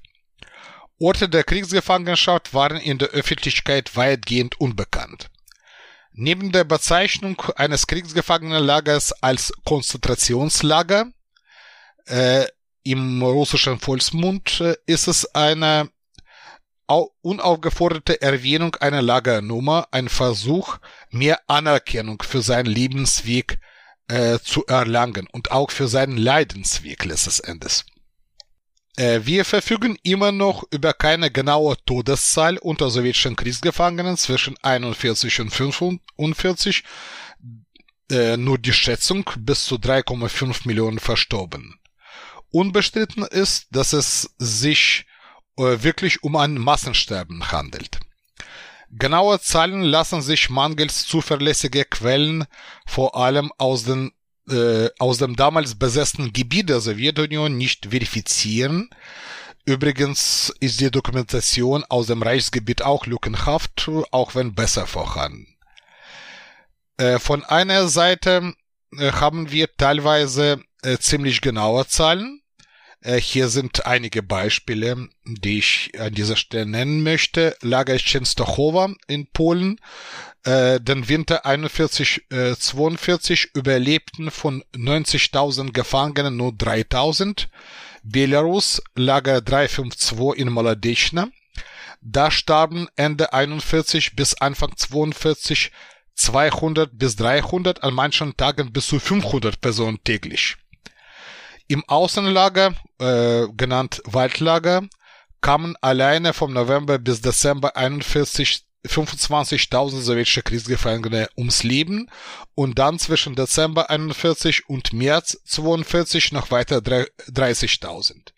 Orte der Kriegsgefangenschaft waren in der Öffentlichkeit weitgehend unbekannt. Neben der Bezeichnung eines Kriegsgefangenenlagers als Konzentrationslager äh, im russischen Volksmund äh, ist es eine unaufgeforderte Erwähnung einer Lagernummer, ein Versuch, mehr Anerkennung für seinen Lebensweg äh, zu erlangen und auch für seinen Leidensweg letztes Endes. Äh, wir verfügen immer noch über keine genaue Todeszahl unter sowjetischen Kriegsgefangenen zwischen 41 und 45, äh, nur die Schätzung bis zu 3,5 Millionen verstorben. Unbestritten ist, dass es sich äh, wirklich um ein Massensterben handelt. Genaue Zahlen lassen sich mangels zuverlässiger Quellen vor allem aus den äh, aus dem damals besetzten Gebiet der Sowjetunion nicht verifizieren. Übrigens ist die Dokumentation aus dem Reichsgebiet auch lückenhaft, auch wenn besser vorhanden. Äh, von einer Seite äh, haben wir teilweise äh, ziemlich genaue Zahlen. Hier sind einige Beispiele, die ich an dieser Stelle nennen möchte. Lager Częstochowa in Polen äh, den Winter 41, äh, 42 überlebten von 90.000 Gefangenen nur 3.000. Belarus Lager 352 in Molodechna. Da starben Ende 41 bis Anfang 42 200 bis 300, an manchen Tagen bis zu 500 Personen täglich. Im Außenlager, äh, genannt Waldlager, kamen alleine vom November bis Dezember 41 25.000 sowjetische Kriegsgefangene ums Leben und dann zwischen Dezember 41 und März 42 noch weiter 30.000.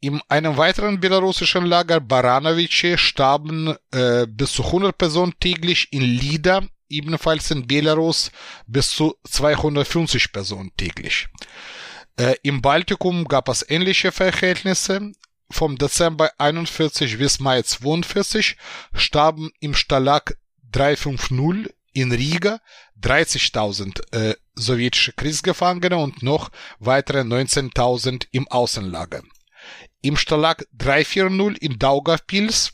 In einem weiteren belarussischen Lager Baranovice starben äh, bis zu 100 Personen täglich, in Lida, ebenfalls in Belarus, bis zu 250 Personen täglich. Äh, Im Baltikum gab es ähnliche Verhältnisse vom Dezember 41 bis Mai 42 starben im Stalag 350 in Riga 30.000 äh, sowjetische Kriegsgefangene und noch weitere 19.000 im Außenlager. Im Stalag 340 in Daugavpils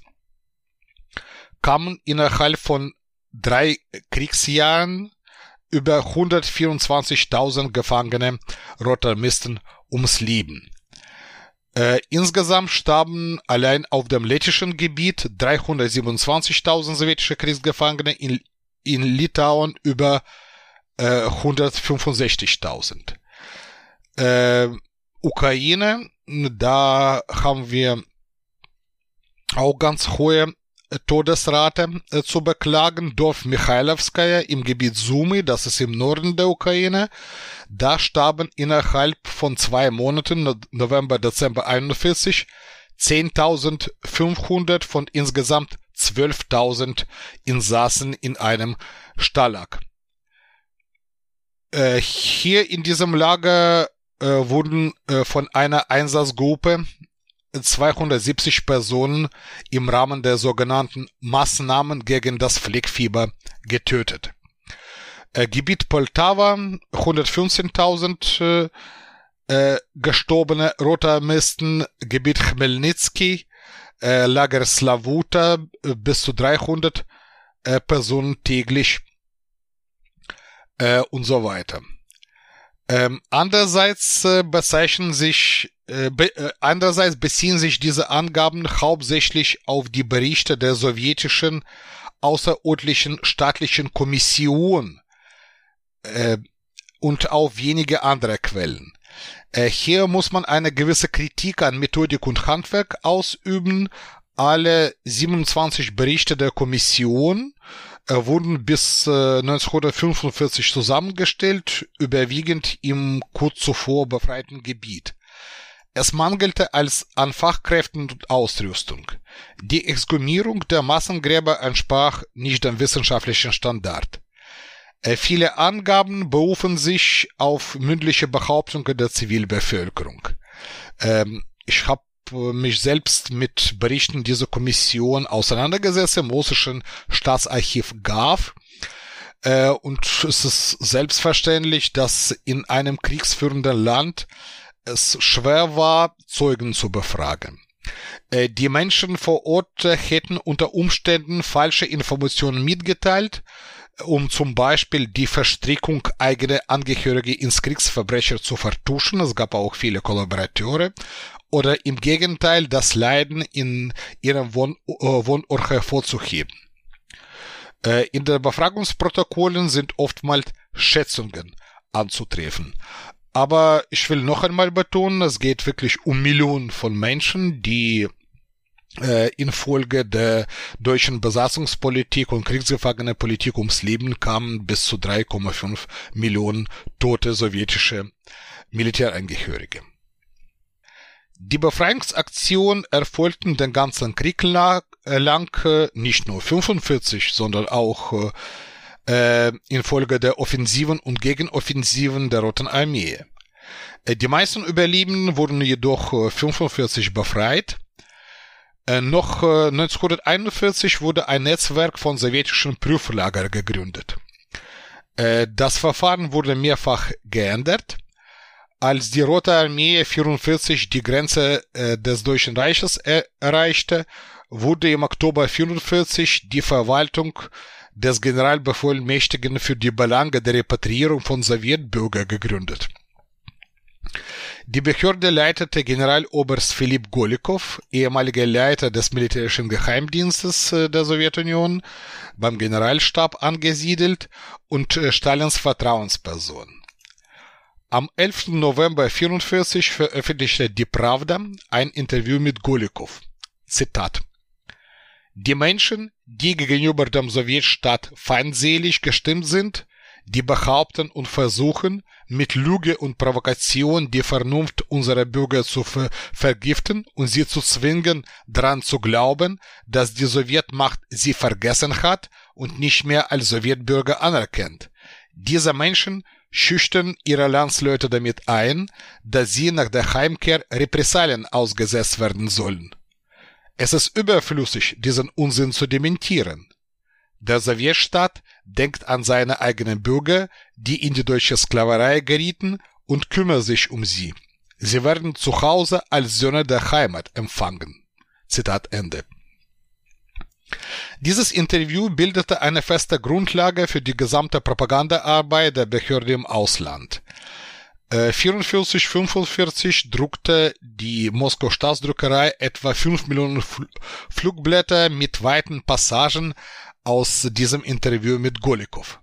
kamen innerhalb von drei Kriegsjahren über 124.000 Gefangene Rotarmisten ums Leben. Äh, insgesamt starben allein auf dem lettischen Gebiet 327.000 sowjetische Kriegsgefangene, in, in Litauen über äh, 165.000. Äh, Ukraine, da haben wir auch ganz hohe Todesrate äh, zu beklagen. Dorf Mikhailovskaya im Gebiet Sumy, das ist im Norden der Ukraine. Da starben innerhalb von zwei Monaten, November, Dezember 41, 10.500 von insgesamt 12.000 Insassen in einem Stalag. Äh, hier in diesem Lager äh, wurden äh, von einer Einsatzgruppe 270 Personen im Rahmen der sogenannten Maßnahmen gegen das Fleckfieber getötet. Äh, Gebiet Poltava 115.000 äh, gestorbene Rotarmisten, Gebiet Chmelnytsky, äh, Lager Slavuta äh, bis zu 300 äh, Personen täglich äh, und so weiter. Ähm, andererseits äh, bezeichnen sich äh, be, äh, andererseits beziehen sich diese Angaben hauptsächlich auf die Berichte der sowjetischen außerordentlichen staatlichen Kommission äh, und auf wenige andere Quellen. Äh, hier muss man eine gewisse Kritik an Methodik und Handwerk ausüben. Alle 27 Berichte der Kommission äh, wurden bis äh, 1945 zusammengestellt, überwiegend im kurz zuvor befreiten Gebiet. Es mangelte als an Fachkräften und Ausrüstung. Die Exhumierung der Massengräber entsprach nicht dem wissenschaftlichen Standard. Äh, viele Angaben berufen sich auf mündliche Behauptungen der Zivilbevölkerung. Ähm, ich habe mich selbst mit Berichten dieser Kommission auseinandergesetzt im russischen Staatsarchiv GAV. Äh, und es ist selbstverständlich, dass in einem kriegsführenden Land es schwer war, Zeugen zu befragen. Die Menschen vor Ort hätten unter Umständen falsche Informationen mitgeteilt, um zum Beispiel die Verstrickung eigener Angehörige ins Kriegsverbrecher zu vertuschen. Es gab auch viele Kollaborateure. Oder im Gegenteil, das Leiden in ihrem Wohn äh, Wohnort hervorzuheben. Äh, in den Befragungsprotokollen sind oftmals Schätzungen anzutreffen. Aber ich will noch einmal betonen, es geht wirklich um Millionen von Menschen, die infolge der deutschen Besatzungspolitik und Kriegsgefangenepolitik ums Leben kamen bis zu 3,5 Millionen tote sowjetische Militärangehörige. Die Befreiungsaktion erfolgten den ganzen Krieg lang, äh, nicht nur 45, sondern auch äh, infolge der Offensiven und Gegenoffensiven der Roten Armee. Äh, die meisten Überlebenden wurden jedoch 45 befreit äh, noch äh, 1941 wurde ein Netzwerk von sowjetischen Prüflager gegründet. Äh, das Verfahren wurde mehrfach geändert. Als die Rote Armee 44 die Grenze äh, des Deutschen Reiches erreichte, wurde im Oktober 44 die Verwaltung des Generalbevollmächtigen für die Belange der Repatriierung von Sowjetbürgern gegründet. Die Behörde leitete Generaloberst Philipp Golikow, ehemaliger Leiter des militärischen Geheimdienstes äh, der Sowjetunion, beim Generalstab angesiedelt und äh, Stalins Vertrauensperson. Am 11. November 1944 veröffentlichte die Pravda ein Interview mit Golikow. Zitat. Die Menschen, die gegenüber dem Sowjetstaat feindselig gestimmt sind, die behaupten und versuchen, mit Lüge und Provokation die Vernunft unserer Bürger zu ver vergiften und sie zu zwingen, daran zu glauben, dass die Sowjetmacht sie vergessen hat und nicht mehr als Sowjetbürger anerkennt. Diese Menschen schüchtern ihre Landsleute damit ein, dass sie nach der Heimkehr Repressalien ausgesetzt werden sollen. Es ist überflüssig, diesen Unsinn zu dementieren. Der Sowjetstaat denkt an seine eigenen Bürger, die in die deutsche Sklaverei gerieten und kümmert sich um sie. Sie werden zu Hause als Söhne der Heimat empfangen. Zitat Ende. Dieses Interview bildete eine feste Grundlage für die gesamte Propagandaarbeit der Behörde im Ausland. 44, äh, 45 druckte die Moskau Staatsdruckerei etwa 5 Millionen Flugblätter mit weiten Passagen aus diesem Interview mit Golikow.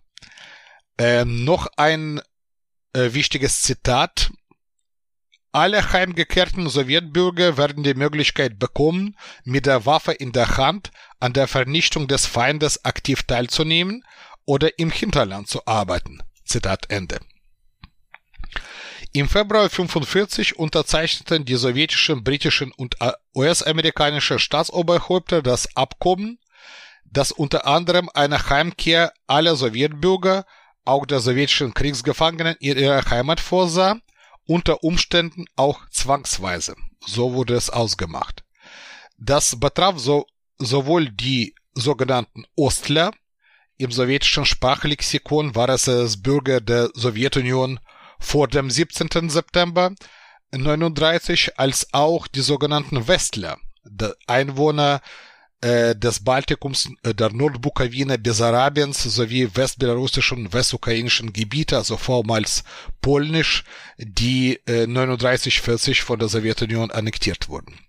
Äh, noch ein äh, wichtiges Zitat. Alle heimgekehrten Sowjetbürger werden die Möglichkeit bekommen, mit der Waffe in der Hand an der Vernichtung des Feindes aktiv teilzunehmen oder im Hinterland zu arbeiten. Zitat Ende. Im Februar 1945 unterzeichneten die sowjetischen, britischen und US-amerikanischen Staatsoberhäupter das Abkommen, das unter anderem eine Heimkehr aller Sowjetbürger, auch der sowjetischen Kriegsgefangenen in ihrer Heimat vorsah, unter Umständen auch zwangsweise. So wurde es ausgemacht. Das betraf so, sowohl die sogenannten Ostler, im sowjetischen Sprachlexikon war es als Bürger der Sowjetunion vor dem 17. September 1939, als auch die sogenannten Westler, Einwohner des Baltikums, äh, der Nordbukawine, Bessarabiens sowie westbelarussischen und westukrainischen Gebiete, also vormals polnisch, die äh, 39-40 von der Sowjetunion annektiert wurden.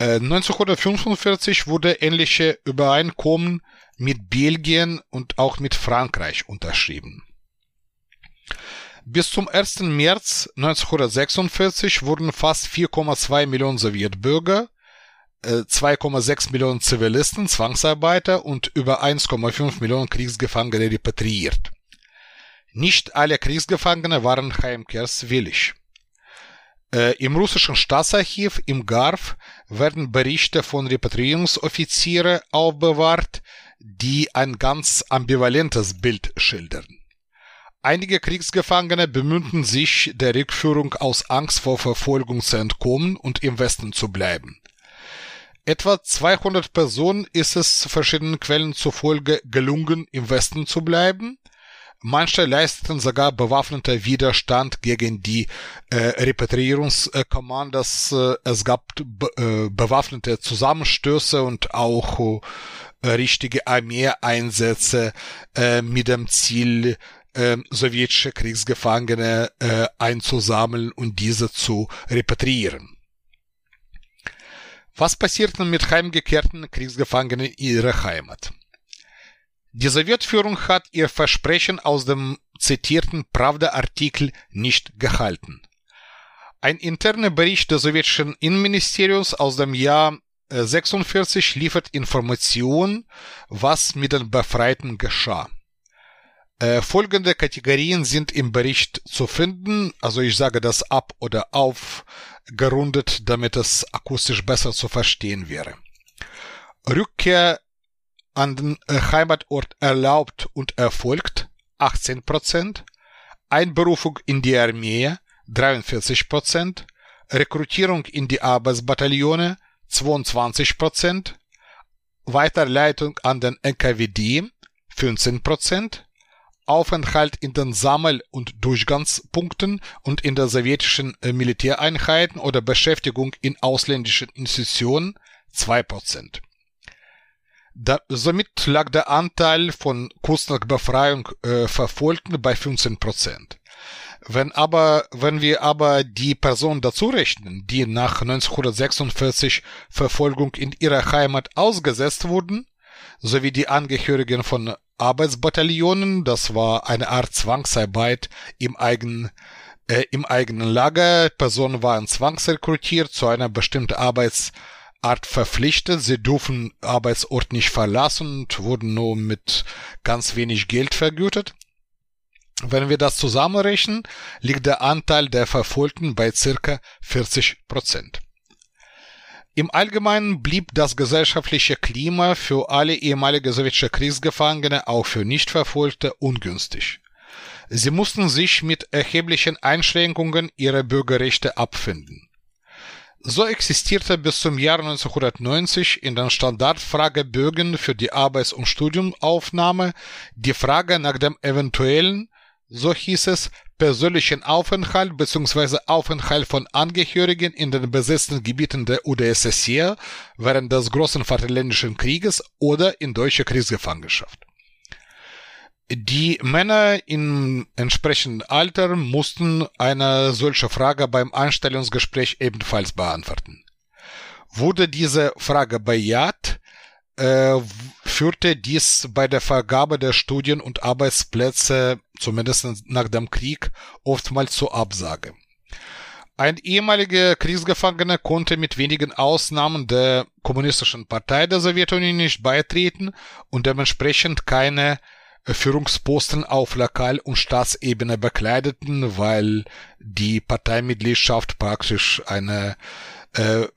1945 äh, wurde ähnliche Übereinkommen mit Belgien und auch mit Frankreich unterschrieben. Bis zum 1. März 1946 wurden fast 4,2 Millionen Sowjetbürger 2,6 Millionen Zivilisten, Zwangsarbeiter und über 1,5 Millionen Kriegsgefangene repatriiert. Nicht alle Kriegsgefangene waren heimkehrswillig. Äh, Im russischen Staatsarchiv im Garf werden Berichte von Repatriierungsoffiziere aufbewahrt, die ein ganz ambivalentes Bild schildern. Einige Kriegsgefangene bemühten sich der Rückführung aus Angst vor Verfolgung zu entkommen und im Westen zu bleiben. Etwa 200 Personen ist es verschiedenen Quellen zufolge gelungen, im Westen zu bleiben. Manche leisteten sogar bewaffneter Widerstand gegen die äh, Repatriierungskommandos. Äh, es gab be äh, bewaffnete Zusammenstöße und auch äh, richtige Armeeeinsätze äh, mit dem Ziel, äh, sowjetische Kriegsgefangene äh, einzusammeln und diese zu repatriieren. Was passiert nun mit heimgekehrten Kriegsgefangenen in ihrer Heimat? Die Sowjetführung hat ihr Versprechen aus dem zitierten Pravda-Artikel nicht gehalten. Ein interner Bericht des sowjetischen Innenministeriums aus dem Jahr 46 äh, liefert Informationen, was mit den Befreiten geschah. Äh, folgende Kategorien sind im Bericht zu finden, also ich sage das ab oder auf gerundet, damit es akustisch besser zu verstehen wäre. Rückkehr an den äh, Heimatort erlaubt und erfolgt 18%, Einberufung in die Armee 43%, Rekrutierung in die Arbeitsbataillone 22%, Weiterleitung an den NKWD 15%, Aufenthalt in den Sammel- und Durchgangspunkten und in der sowjetischen äh, Militäreinheiten oder Beschäftigung in ausländischen Institutionen 2%. Da, somit lag der Anteil von kurz nach Befreiung äh, Verfolgten bei 15%. Wenn aber, wenn wir aber die Personen dazu rechnen, die nach 1946 Verfolgung in ihrer Heimat ausgesetzt wurden, sowie die Angehörigen von Arbeitsbataillonen, das war eine Art Zwangsarbeit im eigenen äh, im eigenen Lager. Personen waren zwangsrekrutiert zu einer bestimmten Arbeitsart verpflichtet. Sie durften Arbeitsort nicht verlassen und wurden nur mit ganz wenig Geld vergütet. Wenn wir das zusammenrechnen, liegt der Anteil der Verfolgten bei circa 40 Prozent. Im Allgemeinen blieb das gesellschaftliche Klima für alle ehemalige sowjetische Kriegsgefangene, auch für Nichtverfolgte, ungünstig. Sie mussten sich mit erheblichen Einschränkungen ihrer Bürgerrechte abfinden. So existierte bis zum Jahr 1990 in den Standardfragebögen für die Arbeits- und Studiumaufnahme die Frage nach dem eventuellen, so hieß es, persönlichen Aufenthalt bzw. Aufenthalt von Angehörigen in den besetzten Gebieten der UdSSR während des Großen Vaterländischen Krieges oder in deutscher Kriegsgefangenschaft. Die Männer im entsprechenden Alter mussten eine solche Frage beim Einstellungsgespräch ebenfalls beantworten. Wurde diese Frage bejaht, äh, führte dies bei der Vergabe der Studien- und Arbeitsplätze, zumindest nach dem Krieg, oftmals zur Absage. Ein ehemaliger Kriegsgefangener konnte mit wenigen Ausnahmen der Kommunistischen Partei der Sowjetunion nicht beitreten und dementsprechend keine Führungsposten auf Lokal- und Staatsebene bekleideten, weil die Parteimitgliedschaft praktisch eine äh, äh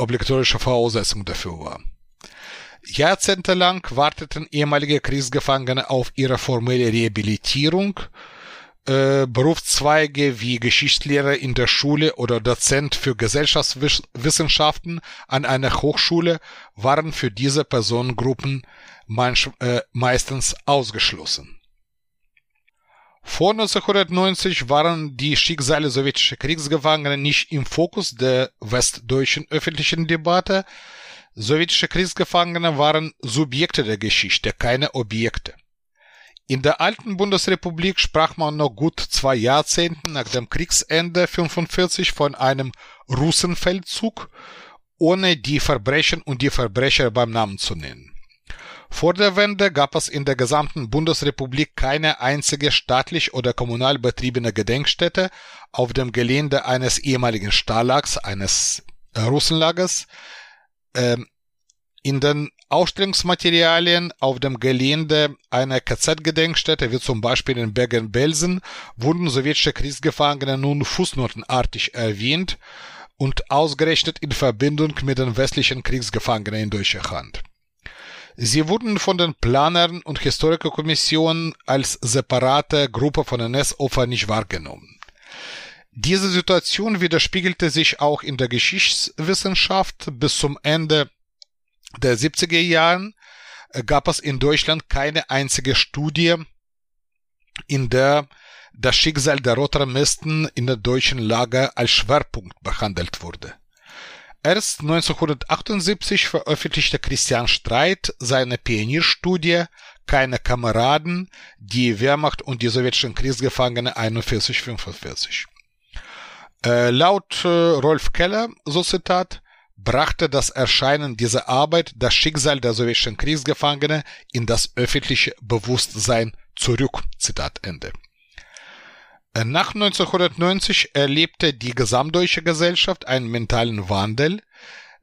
obligatorische Voraussetzung dafür war. Jahrzehntelang warteten ehemalige Kriegsgefangene auf ihre formelle Rehabilitierung. Äh, Berufszweige wie Geschichtslehrer in der Schule oder Dozent für Gesellschaftswissenschaften an einer Hochschule waren für diese Personengruppen manch, äh, meistens ausgeschlossen. Vor 1990 waren die Schicksale sowjetischer Kriegsgefangenen nicht im Fokus der westdeutschen öffentlichen Debatte, Sowjetische Kriegsgefangene waren Subjekte der Geschichte, keine Objekte. In der alten Bundesrepublik sprach man noch gut zwei Jahrzehnten nach dem Kriegsende 45 von einem Russenfeldzug, ohne die Verbrechen und die Verbrecher beim Namen zu nennen. Vor der Wende gab es in der gesamten Bundesrepublik keine einzige staatlich oder kommunal betriebene Gedenkstätte auf dem Gelände eines ehemaligen Stahllags, eines Russenlagers. In den Ausstellungsmaterialien auf dem Gelände einer KZ-Gedenkstätte, wie zum Beispiel in Bergen-Belsen, wurden sowjetische Kriegsgefangene nun fußnotenartig erwähnt und ausgerechnet in Verbindung mit den westlichen Kriegsgefangenen in deutscher Hand. Sie wurden von den Planern und Historikerkommissionen als separate Gruppe von NS-Opfern nicht wahrgenommen. Diese Situation widerspiegelte sich auch in der Geschichtswissenschaft. Bis zum Ende der 70er Jahren gab es in Deutschland keine einzige Studie, in der das Schicksal der Rotarmisten in der deutschen Lager als Schwerpunkt behandelt wurde. Erst 1978 veröffentlichte Christian Streit seine Pionierstudie Keine Kameraden, die Wehrmacht und die sowjetischen Kriegsgefangene 41-45. Äh, laut äh, Rolf Keller, so Zitat, brachte das Erscheinen dieser Arbeit das Schicksal der sowjetischen Kriegsgefangene in das öffentliche Bewusstsein zurück. Zitat Ende. Äh, nach 1990 erlebte die gesamtdeutsche Gesellschaft einen mentalen Wandel.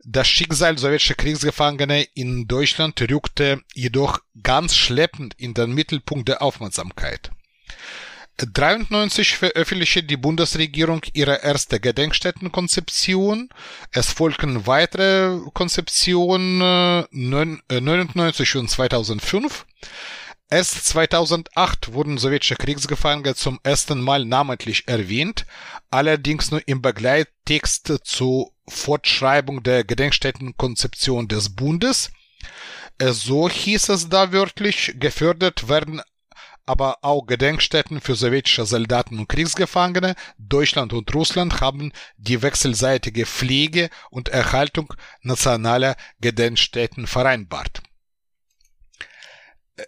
Das Schicksal sowjetischer Kriegsgefangene in Deutschland rückte jedoch ganz schleppend in den Mittelpunkt der Aufmerksamkeit. 1993 veröffentlichte die Bundesregierung ihre erste Gedenkstättenkonzeption. Es folgten weitere Konzeptionen 1999 äh, und 2005. Erst 2008 wurden sowjetische Kriegsgefangene zum ersten Mal namentlich erwähnt, allerdings nur im Begleittext zur Fortschreibung der Gedenkstättenkonzeption des Bundes. Äh, so hieß es da wörtlich, gefördert werden aber auch Gedenkstätten für sowjetische Soldaten und Kriegsgefangene. Deutschland und Russland haben die wechselseitige Pflege und Erhaltung nationaler Gedenkstätten vereinbart.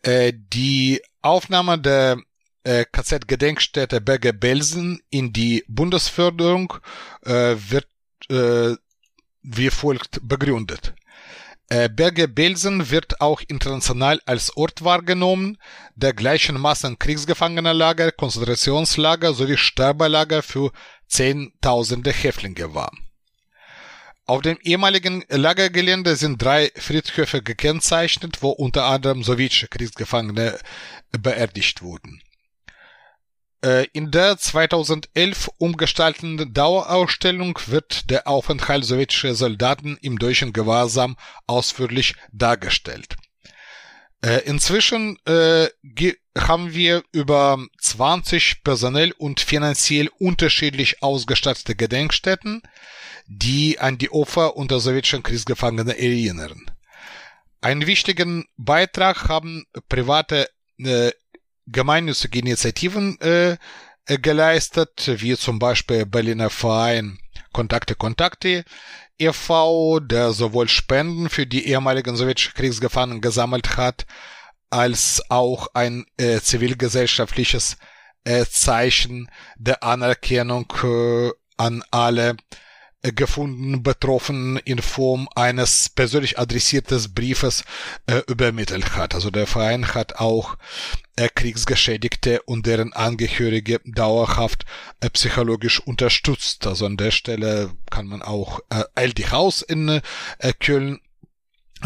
Äh, die Aufnahme der äh, KZ-Gedenkstätte Berge-Belsen in die Bundesförderung äh, wird wie folgt begründet. Äh, Berge-Belsen wird auch international als Ort wahrgenommen, der gleichermaßen Kriegsgefangenenlager, Konzentrationslager sowie Sterbelager für Zehntausende Häftlinge war. Auf dem ehemaligen Lagergelände sind drei Friedhöfe gekennzeichnet, wo unter anderem sowjetische Kriegsgefangene beerdigt wurden. Äh, in der 2011 umgestalteten Dauerausstellung wird der Aufenthalt sowjetischer Soldaten im deutschen Gewahrsam ausführlich dargestellt. Äh, inzwischen äh, haben wir über 20 personell und finanziell unterschiedlich ausgestattete Gedenkstätten, die an die Opfer unter sowjetischen Kriegsgefangenen erinnern. Einen wichtigen Beitrag haben private gemeinnützige Initiativen äh, geleistet, wie zum Beispiel Berliner Verein Kontakte Kontakte e.V., der sowohl Spenden für die ehemaligen sowjetischen Kriegsgefangenen gesammelt hat, als auch ein äh, zivilgesellschaftliches äh, Zeichen der Anerkennung äh, an alle gefunden betroffen in Form eines persönlich adressiertes Briefes äh, übermittelt hat. Also der Verein hat auch äh, Kriegsgeschädigte und deren Angehörige dauerhaft äh, psychologisch unterstützt. Also an der Stelle kann man auch äh, Eldich Haus in äh, Köln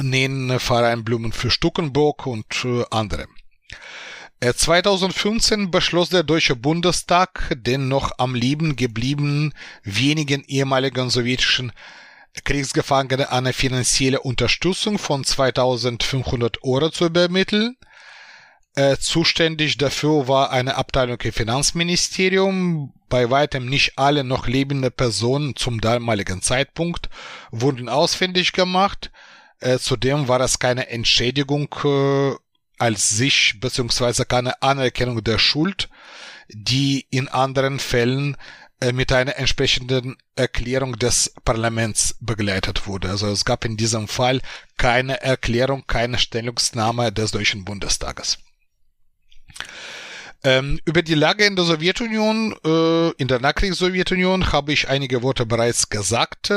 nennen, Verein Blumen für Stuckenburg und äh, andere. 2015 beschloss der Deutsche Bundestag den noch am Leben gebliebenen wenigen ehemaligen sowjetischen Kriegsgefangenen eine finanzielle Unterstützung von 2500 Euro zu übermitteln. Äh, zuständig dafür war eine Abteilung im Finanzministerium. Bei weitem nicht alle noch lebende Personen zum damaligen Zeitpunkt wurden ausfindig gemacht. Äh, zudem war es keine Entschädigung äh, als sich beziehungsweise keine Anerkennung der Schuld, die in anderen Fällen äh, mit einer entsprechenden Erklärung des Parlaments begleitet wurde. Also es gab in diesem Fall keine Erklärung, keine Stellungnahme des Deutschen Bundestages. Ähm, über die Lage in der Sowjetunion, äh, in der Nachkriegs-Sowjetunion habe ich einige Worte bereits gesagt.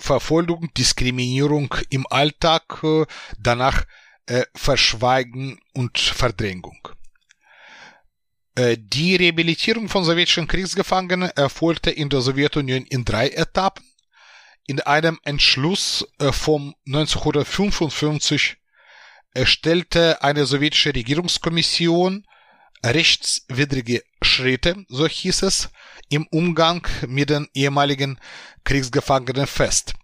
Verfolgung, Diskriminierung im Alltag, äh, danach äh, Verschweigen und Verdrängung. Äh, die Rehabilitierung von sowjetischen Kriegsgefangenen erfolgte in der Sowjetunion in drei Etappen. In einem Entschluss äh, vom 1955 erstellte eine sowjetische Regierungskommission rechtswidrige Schritte, so hieß es, im Umgang mit den ehemaligen Kriegsgefangenen fest.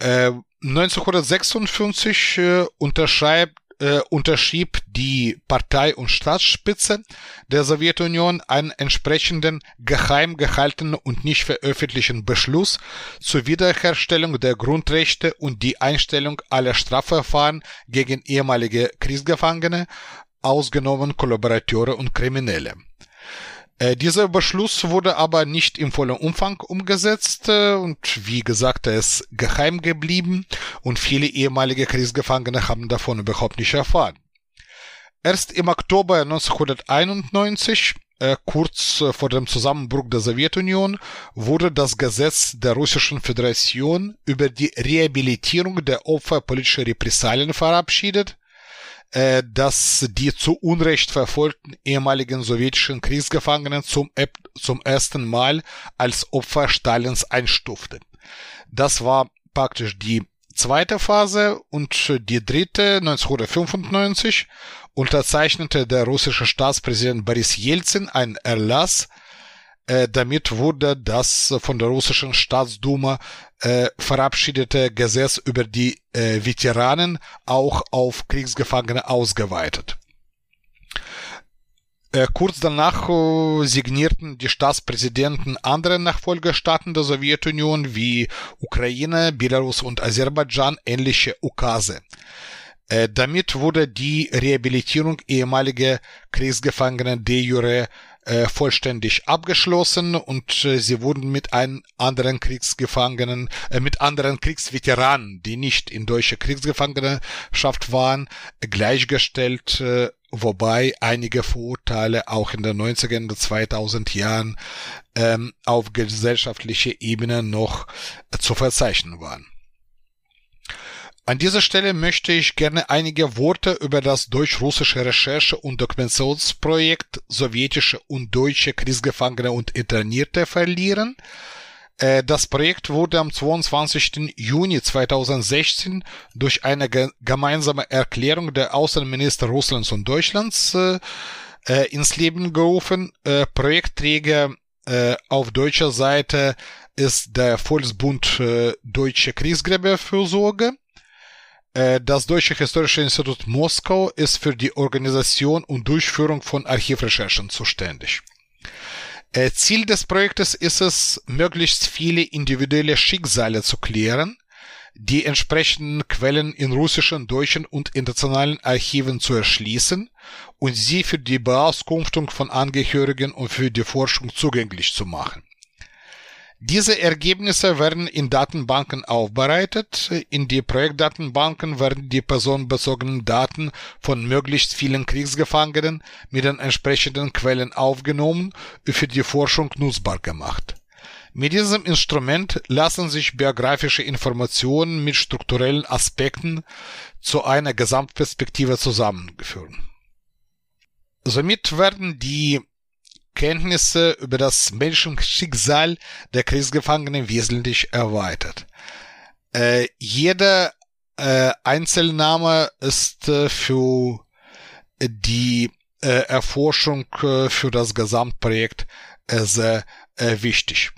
1956 äh, unterschreibt äh, unterschrieb die Partei- und Staatsspitze der Sowjetunion einen entsprechenden geheim gehaltenen und nicht veröffentlichten Beschluss zur Wiederherstellung der Grundrechte und die Einstellung aller Strafverfahren gegen ehemalige Kriegsgefangene, ausgenommen Kollaborateure und Kriminelle. Äh, dieser Beschluss wurde aber nicht im vollen Umfang umgesetzt äh, und wie gesagt, er ist geheim geblieben und viele ehemalige Kriegsgefangene haben davon überhaupt nicht erfahren. Erst im Oktober 1991, äh, kurz vor dem Zusammenbruch der Sowjetunion, wurde das Gesetz der Russischen Föderation über die Rehabilitierung der Opfer politischer Repressalien verabschiedet, äh, dass die zu Unrecht verfolgten ehemaligen sowjetischen Kriegsgefangenen zum, zum ersten Mal als Opfer Stalins einstufte. Das war praktisch die zweite Phase und die dritte 1995 unterzeichnete der russische Staatspräsident Boris Jelzin einen Erlass, äh, damit wurde das von der russischen Staatsduma äh, verabschiedete Gesetz über die äh, Veteranen auch auf Kriegsgefangene ausgeweitet. Kurz danach signierten die Staatspräsidenten anderer Nachfolgestaaten der Sowjetunion wie Ukraine, Belarus und Aserbaidschan ähnliche Ukase. Damit wurde die Rehabilitierung ehemaliger Kriegsgefangenen de jure äh, vollständig abgeschlossen und äh, sie wurden mit einem anderen Kriegsgefangenen, äh, mit anderen Kriegsveteranen, die nicht in deutscher Kriegsgefangenschaft waren, gleichgestellt, äh, wobei einige Vorurteile auch in den 90er und 2000 Jahren ähm, auf gesellschaftlicher Ebene noch äh, zu verzeichnen waren. An dieser Stelle möchte ich gerne einige Worte über das deutsch-russische Recherche- und Dokumentationsprojekt Sowjetische und Deutsche Kriegsgefangene und Internierte verlieren. Äh, das Projekt wurde am 22. Juni 2016 durch eine gemeinsame Erklärung der Außenminister Russlands und Deutschlands äh, äh, ins Leben gerufen. Projektträger auf deutscher Seite ist der Volksbund Deutsche Kriegsgräberfürsorge. Äh, das Deutsche Historische Institut Moskau ist für die Organisation und Durchführung von Archivrecherchen zuständig. Äh, Ziel des Projektes ist es, möglichst viele individuelle Schicksale zu klären, die entsprechenden Quellen in russischen, deutschen und internationalen Archiven zu erschließen und sie für die Beauskunftung von Angehörigen und für die Forschung zugänglich zu machen. Diese Ergebnisse werden in Datenbanken aufbereitet. In die Projektdatenbanken werden die personenbezogenen Daten von möglichst vielen Kriegsgefangenen mit den entsprechenden Quellen aufgenommen und für die Forschung nutzbar gemacht. Mit diesem Instrument lassen sich biografische Informationen mit strukturellen Aspekten zu einer Gesamtperspektive zusammengeführt. Somit werden die Kenntnisse über das Menschenschicksal der Kriegsgefangenen wesentlich erweitert. Äh, jeder äh, Einzelname ist äh, für die äh, Erforschung äh, für das Gesamtprojekt äh, sehr wichtig.